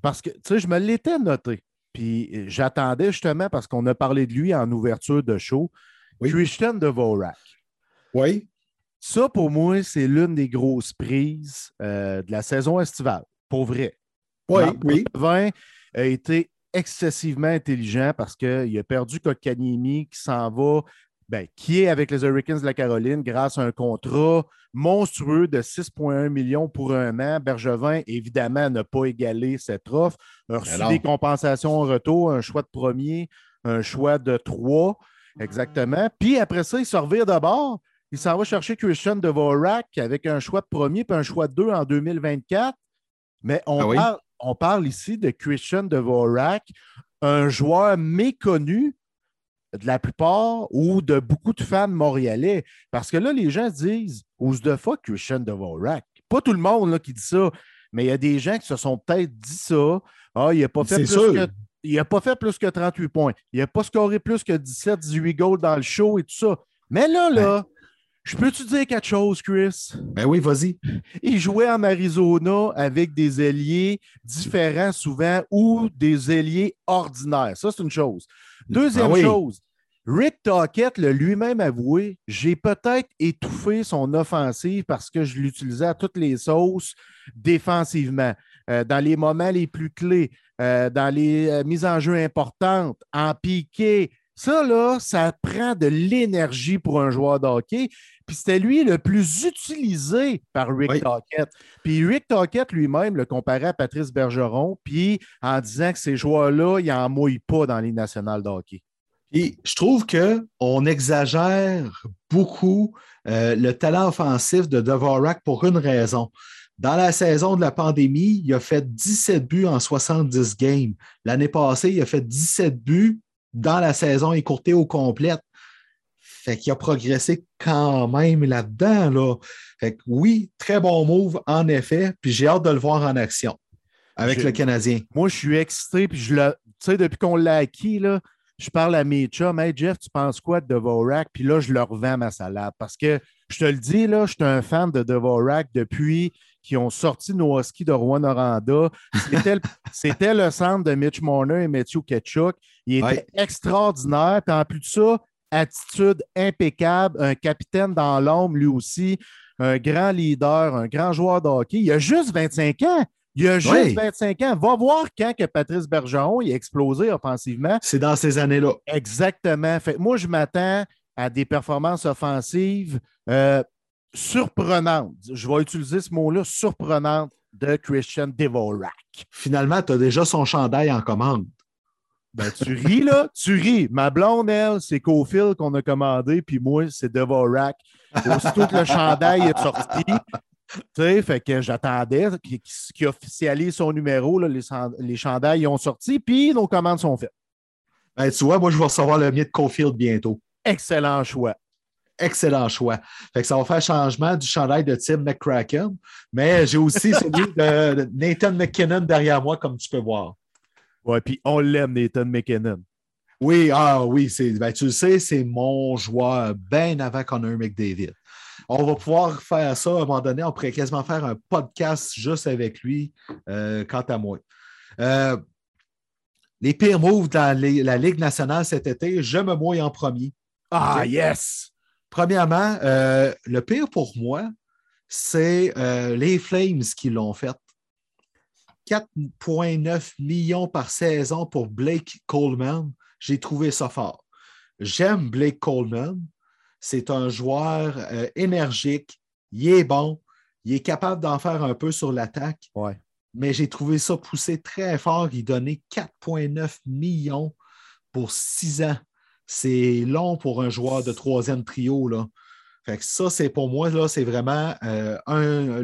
Parce que, tu sais, je me l'étais noté. Puis j'attendais justement parce qu'on a parlé de lui en ouverture de show. Christian Devorak. Oui. Ça, pour moi, c'est l'une des grosses prises euh, de la saison estivale, pour vrai. Oui, oui. 20 a été excessivement intelligent parce qu'il a perdu Kotkaniemi qui s'en va, ben, qui est avec les Hurricanes de la Caroline grâce à un contrat monstrueux de 6,1 millions pour un an. Bergevin, évidemment, n'a pas égalé cette offre. A reçu des compensations en retour, un choix de premier, un choix de trois, exactement. Puis après ça, il se revire de bord il s'en va chercher Christian Devorak avec un choix de premier puis un choix de deux en 2024. Mais on, ah parle, on parle ici de Christian Devorak, un joueur méconnu de la plupart ou de beaucoup de fans montréalais. Parce que là, les gens se disent Who's the fuck Christian Devorak? Pas tout le monde là, qui dit ça, mais il y a des gens qui se sont peut-être dit ça. Ah, il n'a pas fait plus que. Il n'a pas fait plus que 38 points. Il n'a pas scoré plus que 17, 18 goals dans le show et tout ça. Mais là, là, je peux te dire quelque chose, Chris? Ben oui, vas-y. Il jouait en Arizona avec des ailiers différents souvent ou des ailiers ordinaires. Ça, c'est une chose. Deuxième ben chose, Rick Tockett l'a lui-même avoué, j'ai peut-être étouffé son offensive parce que je l'utilisais à toutes les sauces défensivement, euh, dans les moments les plus clés, euh, dans les euh, mises en jeu importantes, en piqué, ça, là, ça prend de l'énergie pour un joueur de hockey. Puis c'était lui le plus utilisé par Rick Tockett. Puis Rick Tockett lui-même le comparait à Patrice Bergeron, puis en disant que ces joueurs-là, ils n'en mouillent pas dans les nationales de hockey. Et je trouve qu'on exagère beaucoup euh, le talent offensif de Dvorak pour une raison. Dans la saison de la pandémie, il a fait 17 buts en 70 games. L'année passée, il a fait 17 buts dans la saison écourtée au complète. Fait qu'il a progressé quand même là-dedans. Là. Fait que oui, très bon move, en effet. Puis j'ai hâte de le voir en action avec le Canadien. Moi, je suis excité. Puis je le. Tu sais, depuis qu'on l'a acquis, là, je parle à mes chums. Hey Jeff, tu penses quoi de Devorak? Puis là, je leur vends ma salade. Parce que je te le dis, là, je suis un fan de Devorak depuis qu'ils ont sorti Nowoski de Rouen-Noranda. C'était le centre de Mitch Marner et Matthew Ketchuk. Il était extraordinaire. Puis en plus de ça, attitude impeccable, un capitaine dans l'ombre lui aussi, un grand leader, un grand joueur de hockey. Il a juste 25 ans. Il a juste Oui. 25 ans. Va voir quand que Patrice Bergeron il a explosé offensivement. C'est dans ces années-là. Exactement. Fait moi, je m'attends à des performances offensives euh, surprenantes. Je vais utiliser ce mot-là, surprenantes de Christian Devorak. Finalement, tu as déjà son chandail en commande. Ben, tu ris, là? Tu ris. Ma blonde, elle, c'est Cofield qu'on a commandé, puis moi, c'est Devorak. Aussitôt que le chandail est sorti, tu sais, fait que j'attendais qu'il officialise son numéro, là, les, les chandails ils ont sorti, puis nos commandes sont faites. Ben, tu vois, moi, je vais recevoir le mien de Cofield bientôt. Excellent choix. Excellent choix. Fait que ça va faire changement du chandail de Tim McCracken, mais j'ai aussi celui de Nathan McKinnon derrière moi, comme tu peux voir. Ouais, puis on l'aime, Nathan McKinnon. Oui, ah oui, ben, tu le sais, c'est mon joueur bien avant Connor McDavid. On va pouvoir faire ça à un moment donné. On pourrait quasiment faire un podcast juste avec lui, euh, quant à moi. Euh, les pires moves dans les- la Ligue nationale cet été, je me mouille en premier. Ah, yes! Premièrement, euh, le pire pour moi, c'est euh, les Flames qui l'ont fait. 4,9 millions par saison pour Blake Coleman. J'ai trouvé ça fort. J'aime Blake Coleman. C'est un joueur euh, énergique. Il est bon. Il est capable d'en faire un peu sur l'attaque. Ouais. Mais j'ai trouvé ça poussé très fort. Il donnait 4,9 millions pour six ans. C'est long pour un joueur de troisième trio. Là. Fait que ça, c'est pour moi, là, c'est vraiment euh, un-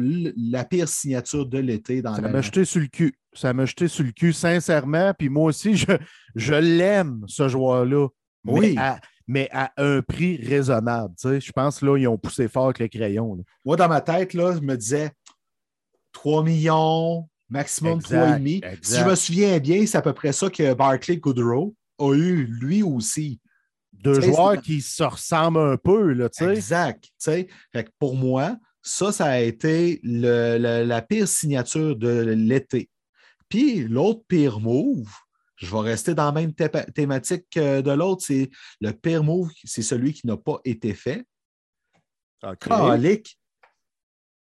la pire signature de l'été dans Ça m'a jeté sur le cul. Ça m'a jeté sur le cul, sincèrement. Puis moi aussi, je, je l'aime, ce joueur-là. Mais Oui. à- Mais à, un prix raisonnable. tu sais. Je pense là, ils ont poussé fort avec le crayon. là. Moi, dans ma tête, là, je me disais 3 millions, maximum Exact, 3,5. Si je me souviens bien, c'est à peu près ça que Barclay Goodrow a eu lui aussi. Deux joueurs qui se ressemblent un peu. Là. Exact. tu sais. Fait que pour moi, ça, ça a été le- le- la pire signature de l'été. Puis l'autre pire move, je vais rester dans la même thé- thématique que de l'autre, c'est le pire move, c'est celui qui n'a pas été fait. Calique.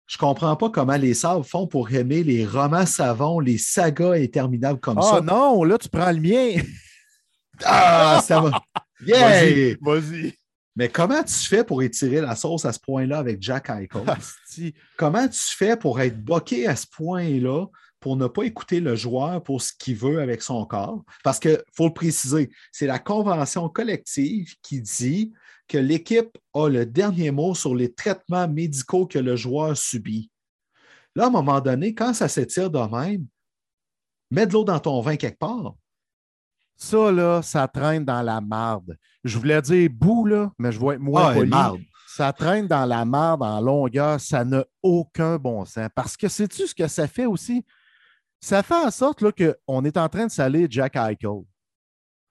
Je comprends pas comment les sables font pour aimer les romans savons, les sagas interminables comme Ah ça. non, là, tu prends le mien. Ah, ça va. Yeah! Vas-y. Vas-y. Mais comment tu fais pour étirer la sauce à ce point-là avec Jack Eichel? Comment tu fais pour être boqué à ce point-là, pour ne pas écouter le joueur pour ce qu'il veut avec son corps? Parce qu'il faut le préciser, c'est la convention collective qui dit que l'équipe a le dernier mot sur les traitements médicaux que le joueur subit. Là, à un moment donné, quand ça s'étire de même, mets de l'eau dans ton vin quelque part. Ça, là, ça traîne dans la marde. Je voulais dire bout, là, mais je vais être moins Ah, poli. marde. Ça traîne dans la marde en longueur. Ça n'a aucun bon sens. Parce que sais-tu ce que ça fait aussi? Ça fait en sorte là, qu'on est en train de salir Jack Eichel.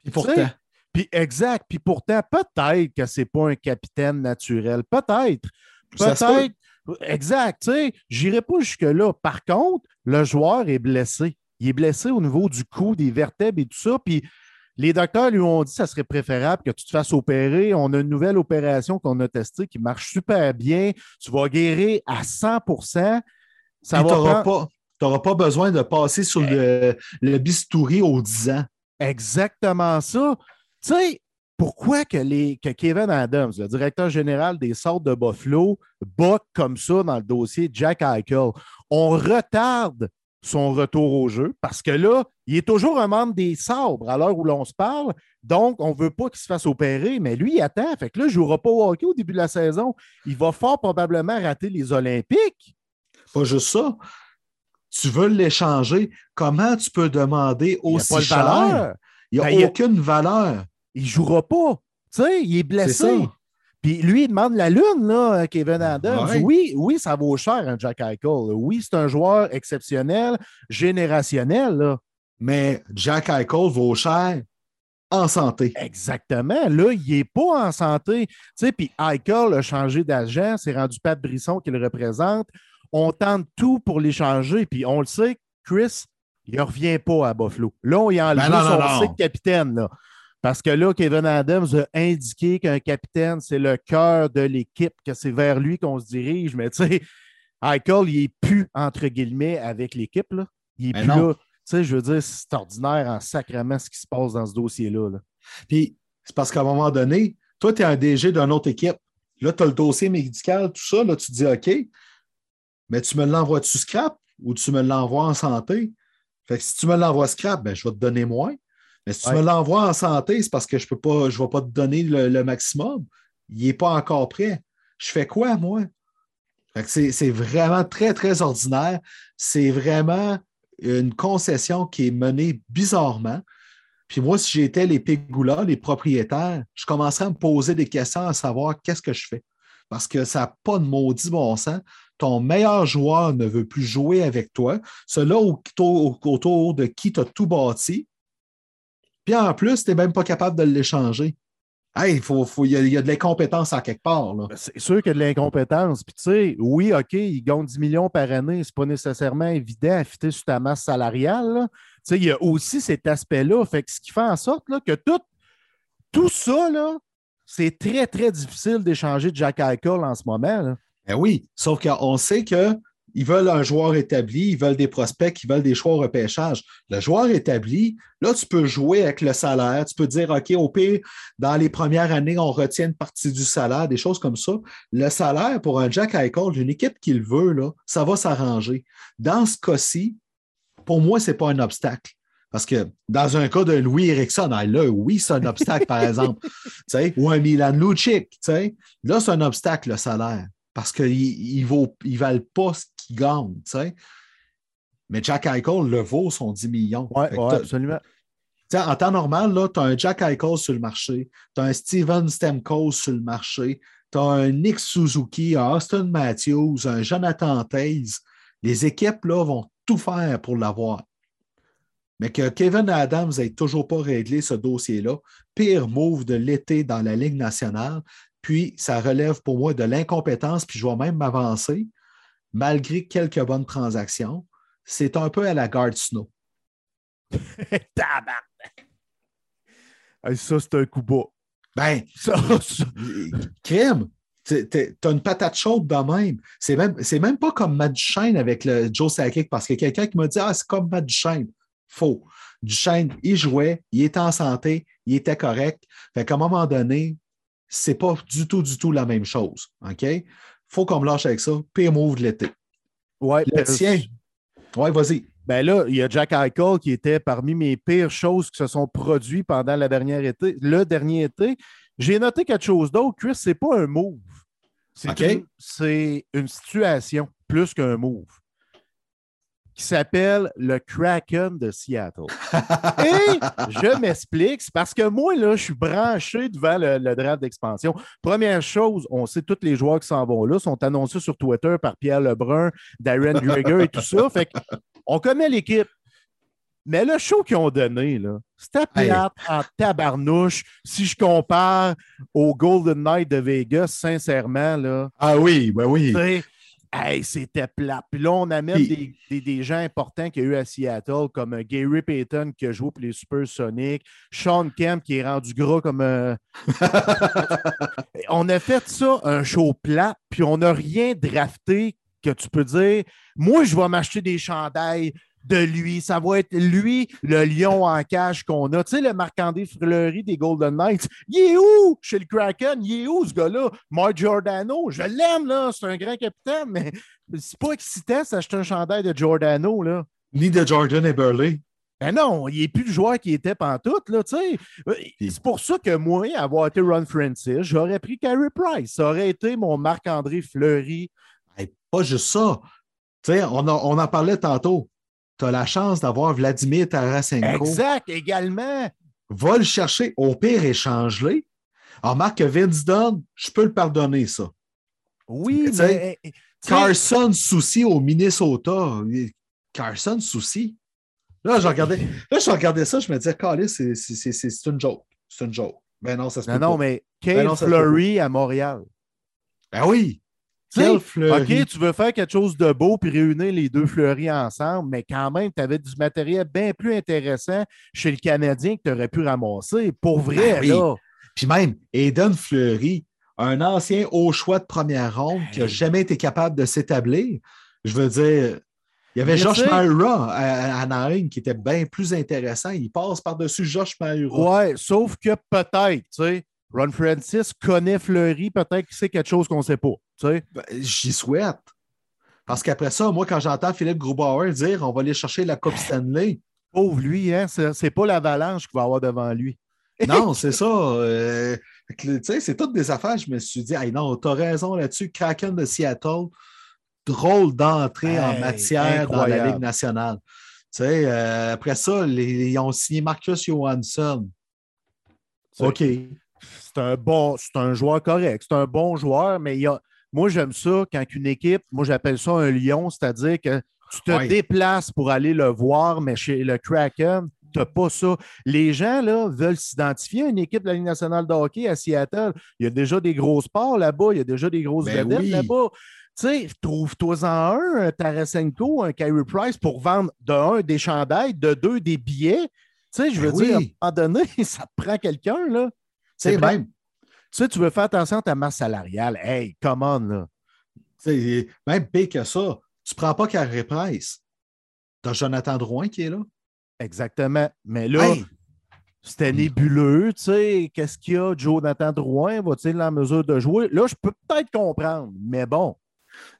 Sais, pourtant, Puis exact. Puis pourtant, peut-être que c'est pas un capitaine naturel. Peut-être. Peut-être. Exact. Tu sais, j'irai pas jusque-là. Par contre, le joueur est blessé. Il est blessé au niveau du cou, des vertèbres et tout ça. Puis les docteurs lui ont dit que ça serait préférable que tu te fasses opérer. On a une nouvelle opération qu'on a testée qui marche super bien. Tu vas guérir à 100 Ça tu va n'auras prendre- pas, besoin de passer sur le, le bistouri aux 10 ans. Exactement ça. Tu sais, pourquoi que, les, que Kevin Adams, le directeur général des sortes de Buffalo, boque comme ça dans le dossier Jack Eichel? On retarde son retour au jeu parce que là, il est toujours un membre des sabres à l'heure où l'on se parle. Donc, on ne veut pas qu'il se fasse opérer, mais lui, il attend. Fait que là, il ne jouera pas au hockey au début de la saison. Il va fort probablement rater les Olympiques. Pas juste ça. Tu veux l'échanger. Comment tu peux demander Il n'y a aussi pas de cher? valeur. Il n'y a Ben, il y a- aucune valeur. il ne jouera pas. Tu sais, il est blessé. Puis lui, il demande la lune, là, Kevin Adams. Ouais. Oui, oui, ça vaut cher, un Jack Eichel. Oui, c'est un joueur exceptionnel, générationnel. là. Mais Jack Eichel vaut cher en santé. Exactement. Là, il n'est pas en santé. Tu sais, puis Eichel a changé d'agent, c'est rendu Pat Brisson qui le représente. On tente tout pour l'échanger, puis on le sait, Chris, il ne revient pas à Buffalo. Là, on y a enlevé Ben non, non, son non. cycle capitaine. Là. Parce que là, Kevin Adams a indiqué qu'un capitaine, c'est le cœur de l'équipe, que c'est vers lui qu'on se dirige. Mais tu sais, Eichel, il est plus, entre guillemets, avec l'équipe. là. Il est Mais plus non. là. Tu sais, je veux dire, c'est ordinaire en sacrement ce qui se passe dans ce dossier-là. là. Puis c'est parce qu'à un moment donné, toi, tu es un DG d'une autre équipe. Là, tu as le dossier médical, tout ça. Là, tu te dis OK, mais tu me l'envoies-tu scrap ou tu me l'envoies en santé? Fait que si tu me l'envoies scrap, ben, je vais te donner moins. Mais si tu me l'envoies en santé, c'est parce que je peux pas, je ne vais pas te donner le, le maximum. Il n'est pas encore prêt. Je fais quoi, moi? C'est, vraiment très, très ordinaire. C'est vraiment une concession qui est menée bizarrement. Puis moi, si j'étais les Pégoulas, les propriétaires, je commencerais à me poser des questions à savoir qu'est-ce que je fais. Parce que ça n'a pas de maudit bon sens. Ton meilleur joueur ne veut plus jouer avec toi. Celui-là autour, autour de qui tu as tout bâti. Puis en plus, tu n'es même pas capable de l'échanger. Hey, il faut, faut- il y, a- il y a de l'incompétence à quelque part. Là. Ben, C'est sûr qu'il y a de l'incompétence. Puis, tu sais, oui, OK, ils gagnent 10 millions par année. C'est pas nécessairement évident à fitter sur ta masse salariale. Tu sais, il y a aussi cet aspect-là. Fait que ce qui fait en sorte là, que tout, tout ça, là, c'est très, très difficile d'échanger de Jack Eichel en ce moment. là. Ben oui, sauf qu'on sait qu'ils veulent un joueur établi, ils veulent des prospects, ils veulent des choix au repêchage. Le joueur établi, là, tu peux jouer avec le salaire. Tu peux dire, OK, au pire, dans les premières années, on retient une partie du salaire, des choses comme ça. Le salaire pour un Jack Eichel, d'une équipe qui le veut, là, ça va s'arranger. Dans ce cas-ci, pour moi, ce n'est pas un obstacle. Parce que dans un cas de Louis Erickson, ah, là, oui, c'est un obstacle, par exemple. Ou un Milan Lucic. Là, c'est un obstacle, le salaire. Parce qu'ils ne valent pas ce qu'ils gagnent. tu sais. Mais Jack Eichel le vaut son 10 millions. Oui, ouais, absolument. en temps normal, tu as un Jack Eichel sur le marché, tu as un Steven Stamkos sur le marché, tu as un Nick Suzuki, un Austin Matthews, un Jonathan Taze. Les équipes là, vont tout faire pour l'avoir. Mais que Kevin Adams n'ait toujours pas réglé ce dossier-là, pire move de l'été dans la Ligue nationale, puis ça relève pour moi de l'incompétence, puis je vais même m'avancer, malgré quelques bonnes transactions. C'est un peu à la garde Snow. Tabarnak! Hey, ça, c'est un coup bas. Ben, Ça, ça- crème. Tu as une patate chaude de même. C'est même, c'est même pas comme Matt Duchesne avec le Joe Sakic parce a quelqu'un qui m'a dit Ah, c'est comme Matt Duchesne. Faux. Duchesne, il jouait, il était en santé, il était correct. Fait qu'à un moment donné, c'est pas du tout, du tout la même chose. OK? Faut qu'on me lâche avec ça. Pire move de l'été. ouais, Le parce- tien. Ouais, vas-y. Ben là, il y a Jack Eichel qui était parmi mes pires choses qui se sont produites pendant la dernière été, le dernier été. J'ai noté quelque chose d'autre, Chris, c'est pas un move. C'est une, c'est une situation plus qu'un move qui s'appelle le Kraken de Seattle. Et je m'explique, c'est parce que moi, là, je suis branché devant le, le draft d'expansion. Première chose, on sait tous les joueurs qui s'en vont là, sont annoncés sur Twitter par Pierre Lebrun, Darren Dreger et tout ça. Fait que on connaît l'équipe. Mais le show qu'ils ont donné, là, c'était Hey. plate en tabarnouche. Si je compare au Golden Knight de Vegas, sincèrement, là, Ah oui, ben oui. Hey, c'était plat. Puis là, on amène Puis- des, des- des gens importants qu'il y a eu à Seattle, comme euh, Gary Payton qui a joué pour les Supersonics, Sean Kemp qui est rendu gras comme un. on a fait ça, un show plat, puis on n'a rien drafté que tu peux dire moi, je vais m'acheter des chandails de lui. Ça va être lui, le lion en cage qu'on a. Tu sais, le Marc-André Fleury des Golden Knights. Il est où? Chez le Kraken? Il est où ce gars-là? Mark Giordano, je l'aime, là. C'est un grand capitaine, mais c'est pas excitant s'acheter un chandail de Giordano, là. Ni de Jordan et Burley. Ben non, il n'est plus le joueur qui était pantoute, là, tu sais. Euh, C'est pour ça que moi, avoir été Ron Francis, j'aurais pris Carey Price. Ça aurait été mon Marc-André Fleury. Hey, pas juste ça. Tu sais, on, on en parlait tantôt. Tu as la chance d'avoir Vladimir Tarasenko. Exact, également. Va le chercher. Au pire, échange-les. Alors, Marc, que Vince Dunn, je peux le pardonner, ça. Oui, mais. tu sais, Carson Souci au Minnesota. Carson Souci. Là, je regardais, là, je regardais ça, je me disais, Calais, c'est une joke. C'est une joke. Ben non, ça se Non, peut non, pas. mais Ben non, se Fleury à Montréal. Ben oui. Quel. OK, tu veux faire quelque chose de beau puis réunir les deux fleuris ensemble, mais quand même, tu avais du matériel bien plus intéressant chez le Canadien que tu aurais pu ramasser. Pour vrai, Ben oui. là. Puis même, Aiden Fleury, un ancien haut choix de première ronde qui n'a jamais été capable de s'établir. Je veux dire, Il y avait Josh Myra à Anaheim qui était bien plus intéressant. Il passe par-dessus Josh Myra. Ouais, sauf que peut-être, tu sais, Ron Francis connaît Fleury, peut-être qu'il sait quelque chose qu'on ne sait pas. Tu sais. Ben, J'y souhaite. Parce qu'après ça, moi, quand j'entends Philippe Grubauer dire on va aller chercher la Coupe Stanley. Pauvre lui, hein? C'est pas l'avalanche qu'il va avoir devant lui. non, c'est ça. Euh, c'est toutes des affaires. Je me suis dit, hey, non, t'as raison là-dessus. Kraken de Seattle, drôle d'entrée en matière dans la Ligue nationale. Euh, après ça, ils ont signé Marcus Johansson. OK. C'est un bon, c'est un joueur correct. C'est un bon joueur, mais il y a, moi, j'aime ça quand une équipe, moi, j'appelle ça un lion, c'est-à-dire que tu te déplaces pour aller le voir, mais chez le Kraken, tu n'as pas ça. Les gens là, veulent s'identifier à une équipe de la Ligue nationale de hockey à Seattle. Il y a déjà des gros sports là-bas, il y a déjà des grosses ben vedettes là-bas. Tu sais, trouve-toi-en un, un Tarasenko, un Kyrie Price pour vendre de un des chandails, de deux des billets. Tu sais, je veux ben dire, à un moment donné, ça prend quelqu'un, là. C'est même. Tu sais, tu veux faire attention à ta masse salariale. Hey, come on, là. même pire que ça, tu prends pas Carré Price. T'as Jonathan Drouin qui est là. Exactement. Mais là, c'était nébuleux, tu sais. Qu'est-ce qu'il y a, Jonathan Drouin? Va-t-il en mesure de jouer? Là, je peux peut-être comprendre, mais bon.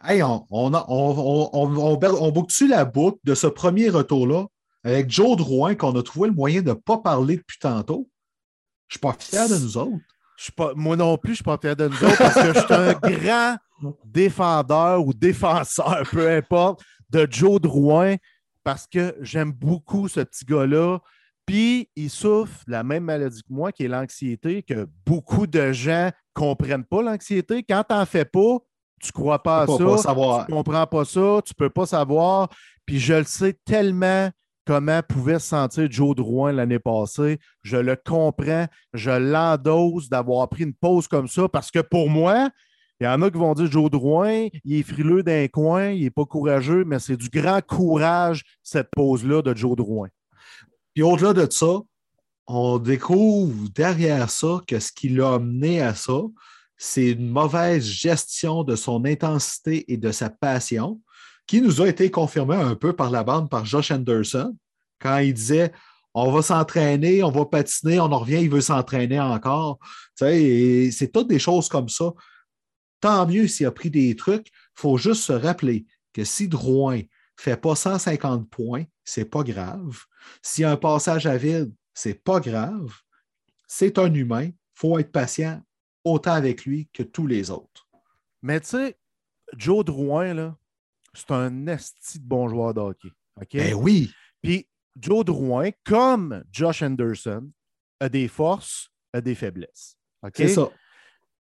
Hey, on, on, on, on boucle-tu la boucle de ce premier retour-là avec Joe Drouin qu'on a trouvé le moyen de ne pas parler depuis tantôt? Je ne suis pas fier de nous autres moi non plus, je ne suis pas fier de nous autres parce que je suis un grand défendeur ou défenseur, peu importe, de Joe Drouin parce que j'aime beaucoup ce petit gars-là. Puis il souffre de la même maladie que moi, qui est l'anxiété, que beaucoup de gens ne comprennent pas l'anxiété. Quand tu n'en fais pas, tu ne crois pas à ça, tu ne comprends pas ça, tu ne peux pas savoir. Puis je le sais tellement comment pouvait se sentir Joe Drouin l'année passée. Je le comprends, je l'endosse d'avoir pris une pause comme ça parce que pour moi, il y en a qui vont dire Joe Drouin, il est frileux d'un coin, il n'est pas courageux, mais c'est du grand courage, cette pause-là de Joe Drouin. Puis au-delà de ça, on découvre derrière ça que ce qui l'a amené à ça, c'est une mauvaise gestion de son intensité et de sa passion qui nous a été confirmé un peu par la bande par Josh Anderson quand il disait on va s'entraîner, on va patiner, on en revient, il veut s'entraîner encore. c'est toutes des choses comme ça. Tant mieux s'il a pris des trucs. Il faut juste se rappeler que si Drouin ne fait pas 150 points, c'est pas grave. S'il y a un passage à vide, c'est pas grave. C'est un humain. Il faut être patient autant avec lui que tous les autres. Mais tu sais, Joe Drouin, là, c'est un esti de bon joueur de hockey. Ben oui. Puis Joe Drouin, comme Josh Anderson, a des forces, a des faiblesses. C'est ça.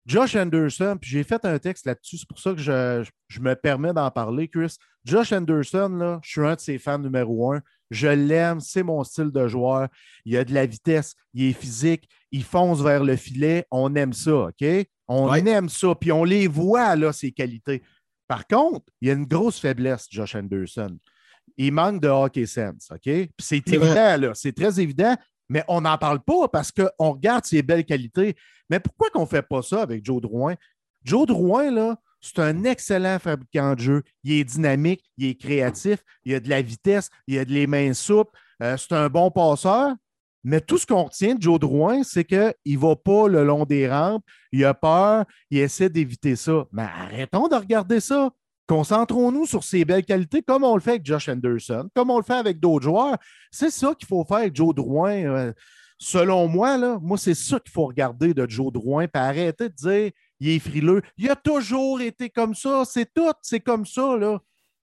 Josh Anderson, puis j'ai fait un texte là-dessus, c'est pour ça que je, me permets d'en parler, Chris. Josh Anderson, là, je suis un de ses fans numéro un. Je l'aime, c'est mon style de joueur. Il a de la vitesse, il est physique, il fonce vers le filet. On aime ça, OK? On aime ça, puis on les voit, là, ses qualités. Par contre, il y a une grosse faiblesse, Josh Anderson. Il manque de hockey sense, OK? c'est évident, là, c'est très évident, mais on n'en parle pas parce qu'on regarde ses belles qualités. Mais pourquoi qu'on ne fait pas ça avec Joe Drouin? Joe Drouin, là, c'est un excellent fabricant de jeu. Il est dynamique, il est créatif, il a de la vitesse, il a de les mains souples, euh, c'est un bon passeur, mais tout ce qu'on retient de Joe Drouin, c'est qu'il ne va pas le long des rampes, il a peur, il essaie d'éviter ça. Mais arrêtons de regarder ça. Concentrons-nous sur ses belles qualités, comme on le fait avec Josh Anderson, comme on le fait avec d'autres joueurs. C'est ça qu'il faut faire avec Joe Drouin. Euh, selon moi, là, moi, c'est ça qu'il faut regarder de Joe Drouin, puis arrêter de dire il est frileux. Il a toujours été comme ça, c'est tout, c'est comme ça. Là.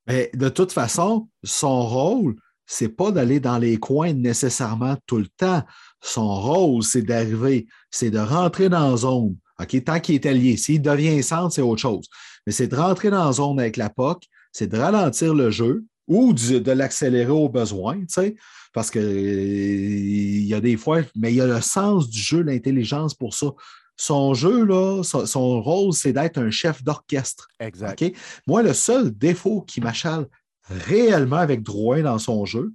Mais de toute façon, son rôle, c'est pas d'aller dans les coins nécessairement tout le temps. Son rôle, c'est d'arriver, c'est de rentrer dans la zone. OK, tant qu'il est allié. S'il devient centre, c'est autre chose. Mais c'est de rentrer dans la zone avec la POC, c'est de ralentir le jeu ou de, l'accélérer au besoin, tu sais, parce qu'il il y a des fois, mais il y a le sens du jeu, l'intelligence pour ça. Son jeu, là, son, rôle, c'est d'être un chef d'orchestre. Exact. Moi, le seul défaut qui m'achale réellement avec Drouin dans son jeu,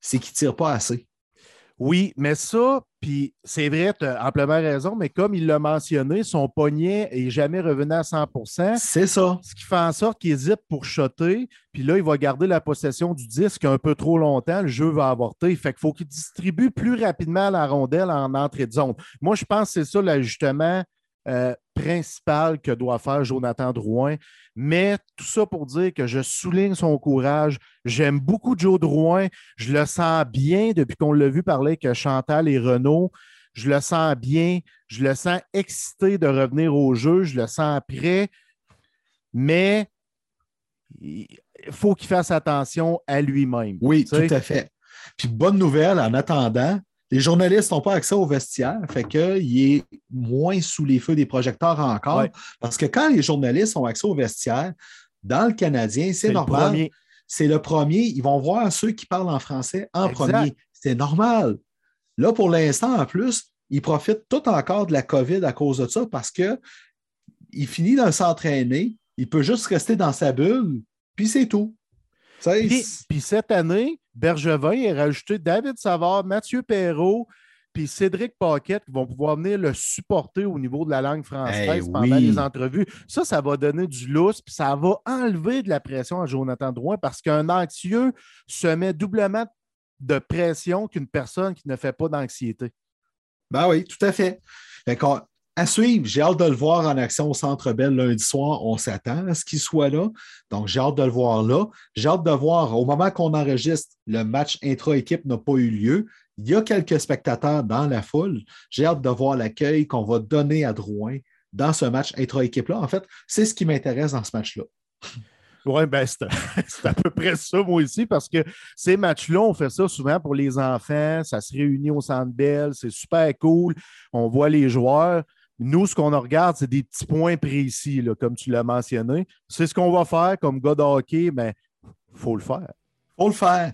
c'est qu'il ne tire pas assez. Oui, mais ça, Puis c'est vrai, tu as amplement raison, mais comme il l'a mentionné, son poignet est jamais revenu à 100% C'est ça. Ce qui fait en sorte qu'il hésite pour shotter. Puis là, il va garder la possession du disque un peu trop longtemps. Le jeu va avorter. Fait qu'il faut qu'il distribue plus rapidement la rondelle en entrée de zone. Moi, je pense que c'est ça l'ajustement euh, principal que doit faire Jonathan Drouin. Mais tout ça pour dire que je souligne son courage. J'aime beaucoup Joe Drouin. Je le sens bien depuis qu'on l'a vu parler que Chantal et Renault. Je le sens bien. Je le sens excité de revenir au jeu. Je le sens prêt. Mais il faut qu'il fasse attention à lui-même. Oui, tout à fait. Puis bonne nouvelle en attendant, les journalistes n'ont pas accès au vestiaire, fait qu'il est moins sous les feux des projecteurs encore. Parce que quand les journalistes ont accès au vestiaire, dans le Canadien, c'est normal. C'est le premier. Ils vont voir ceux qui parlent en français en premier. C'est normal. Là, pour l'instant, en plus, ils profitent tout encore de la COVID à cause de ça parce qu'il finit de s'entraîner, il peut juste rester dans sa bulle, puis c'est tout. Puis, cette année, Bergevin a rajouté David Savard, Mathieu Perrault, puis Cédric Paquette qui vont pouvoir venir le supporter au niveau de la langue française pendant les entrevues. Ça, ça va donner du lousse, puis ça va enlever de la pression à Jonathan Drouin parce qu'un anxieux se met doublement de pression qu'une personne qui ne fait pas d'anxiété. Ben oui, tout à fait. fait à suivre. J'ai hâte de le voir en action au Centre Bell lundi soir. On s'attend à ce qu'il soit là. Donc, j'ai hâte de le voir là. J'ai hâte de voir, au moment qu'on enregistre, le match intra-équipe n'a pas eu lieu. Il y a quelques spectateurs dans la foule. J'ai hâte de voir l'accueil qu'on va donner à Drouin dans ce match intra-équipe-là. En fait, c'est ce qui m'intéresse dans ce match-là. Oui, ben c'est à peu près ça, moi aussi, parce que ces matchs-là, on fait ça souvent pour les enfants. Ça se réunit au Centre Bell, c'est super cool. On voit les joueurs. Nous, ce qu'on regarde, c'est des petits points précis, comme tu l'as mentionné. C'est ce qu'on va faire comme gars de hockey, mais il faut le faire. faut le faire.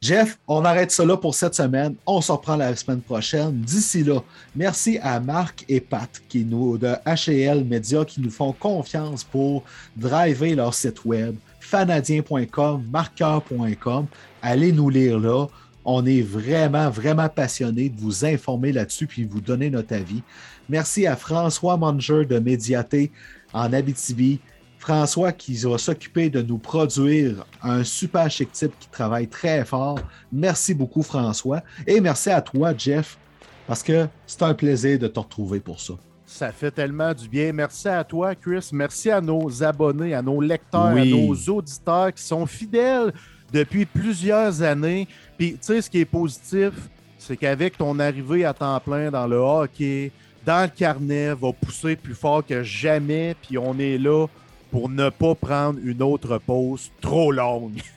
Jeff, on arrête ça là pour cette semaine. On se reprend la semaine prochaine. D'ici là, merci à Marc et Pat qui nous, de HL Media qui nous font confiance pour driver leur site web fanadien.com, marqueur.com. Allez nous lire là. On est vraiment, vraiment passionné de vous informer là-dessus puis vous donner notre avis. Merci à François Manger de Médiaté en Abitibi. François qui va s'occuper de nous produire un super chic type qui travaille très fort. Merci beaucoup, François. Et merci à toi, Jeff, parce que c'est un plaisir de te retrouver pour ça. Ça fait tellement du bien. Merci à toi, Chris. Merci à nos abonnés, à nos lecteurs, à nos auditeurs qui sont fidèles depuis plusieurs années. Puis, tu sais, ce qui est positif, c'est qu'avec ton arrivée à temps plein dans le hockey, dans le carnet, va pousser plus fort que jamais. Puis, on est là pour ne pas prendre une autre pause trop longue.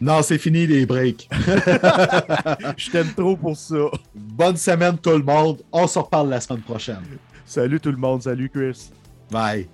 Non, c'est fini les breaks. Je t'aime trop pour ça. Bonne semaine tout le monde. On se reparle la semaine prochaine. Salut tout le monde. Salut Chris. Bye.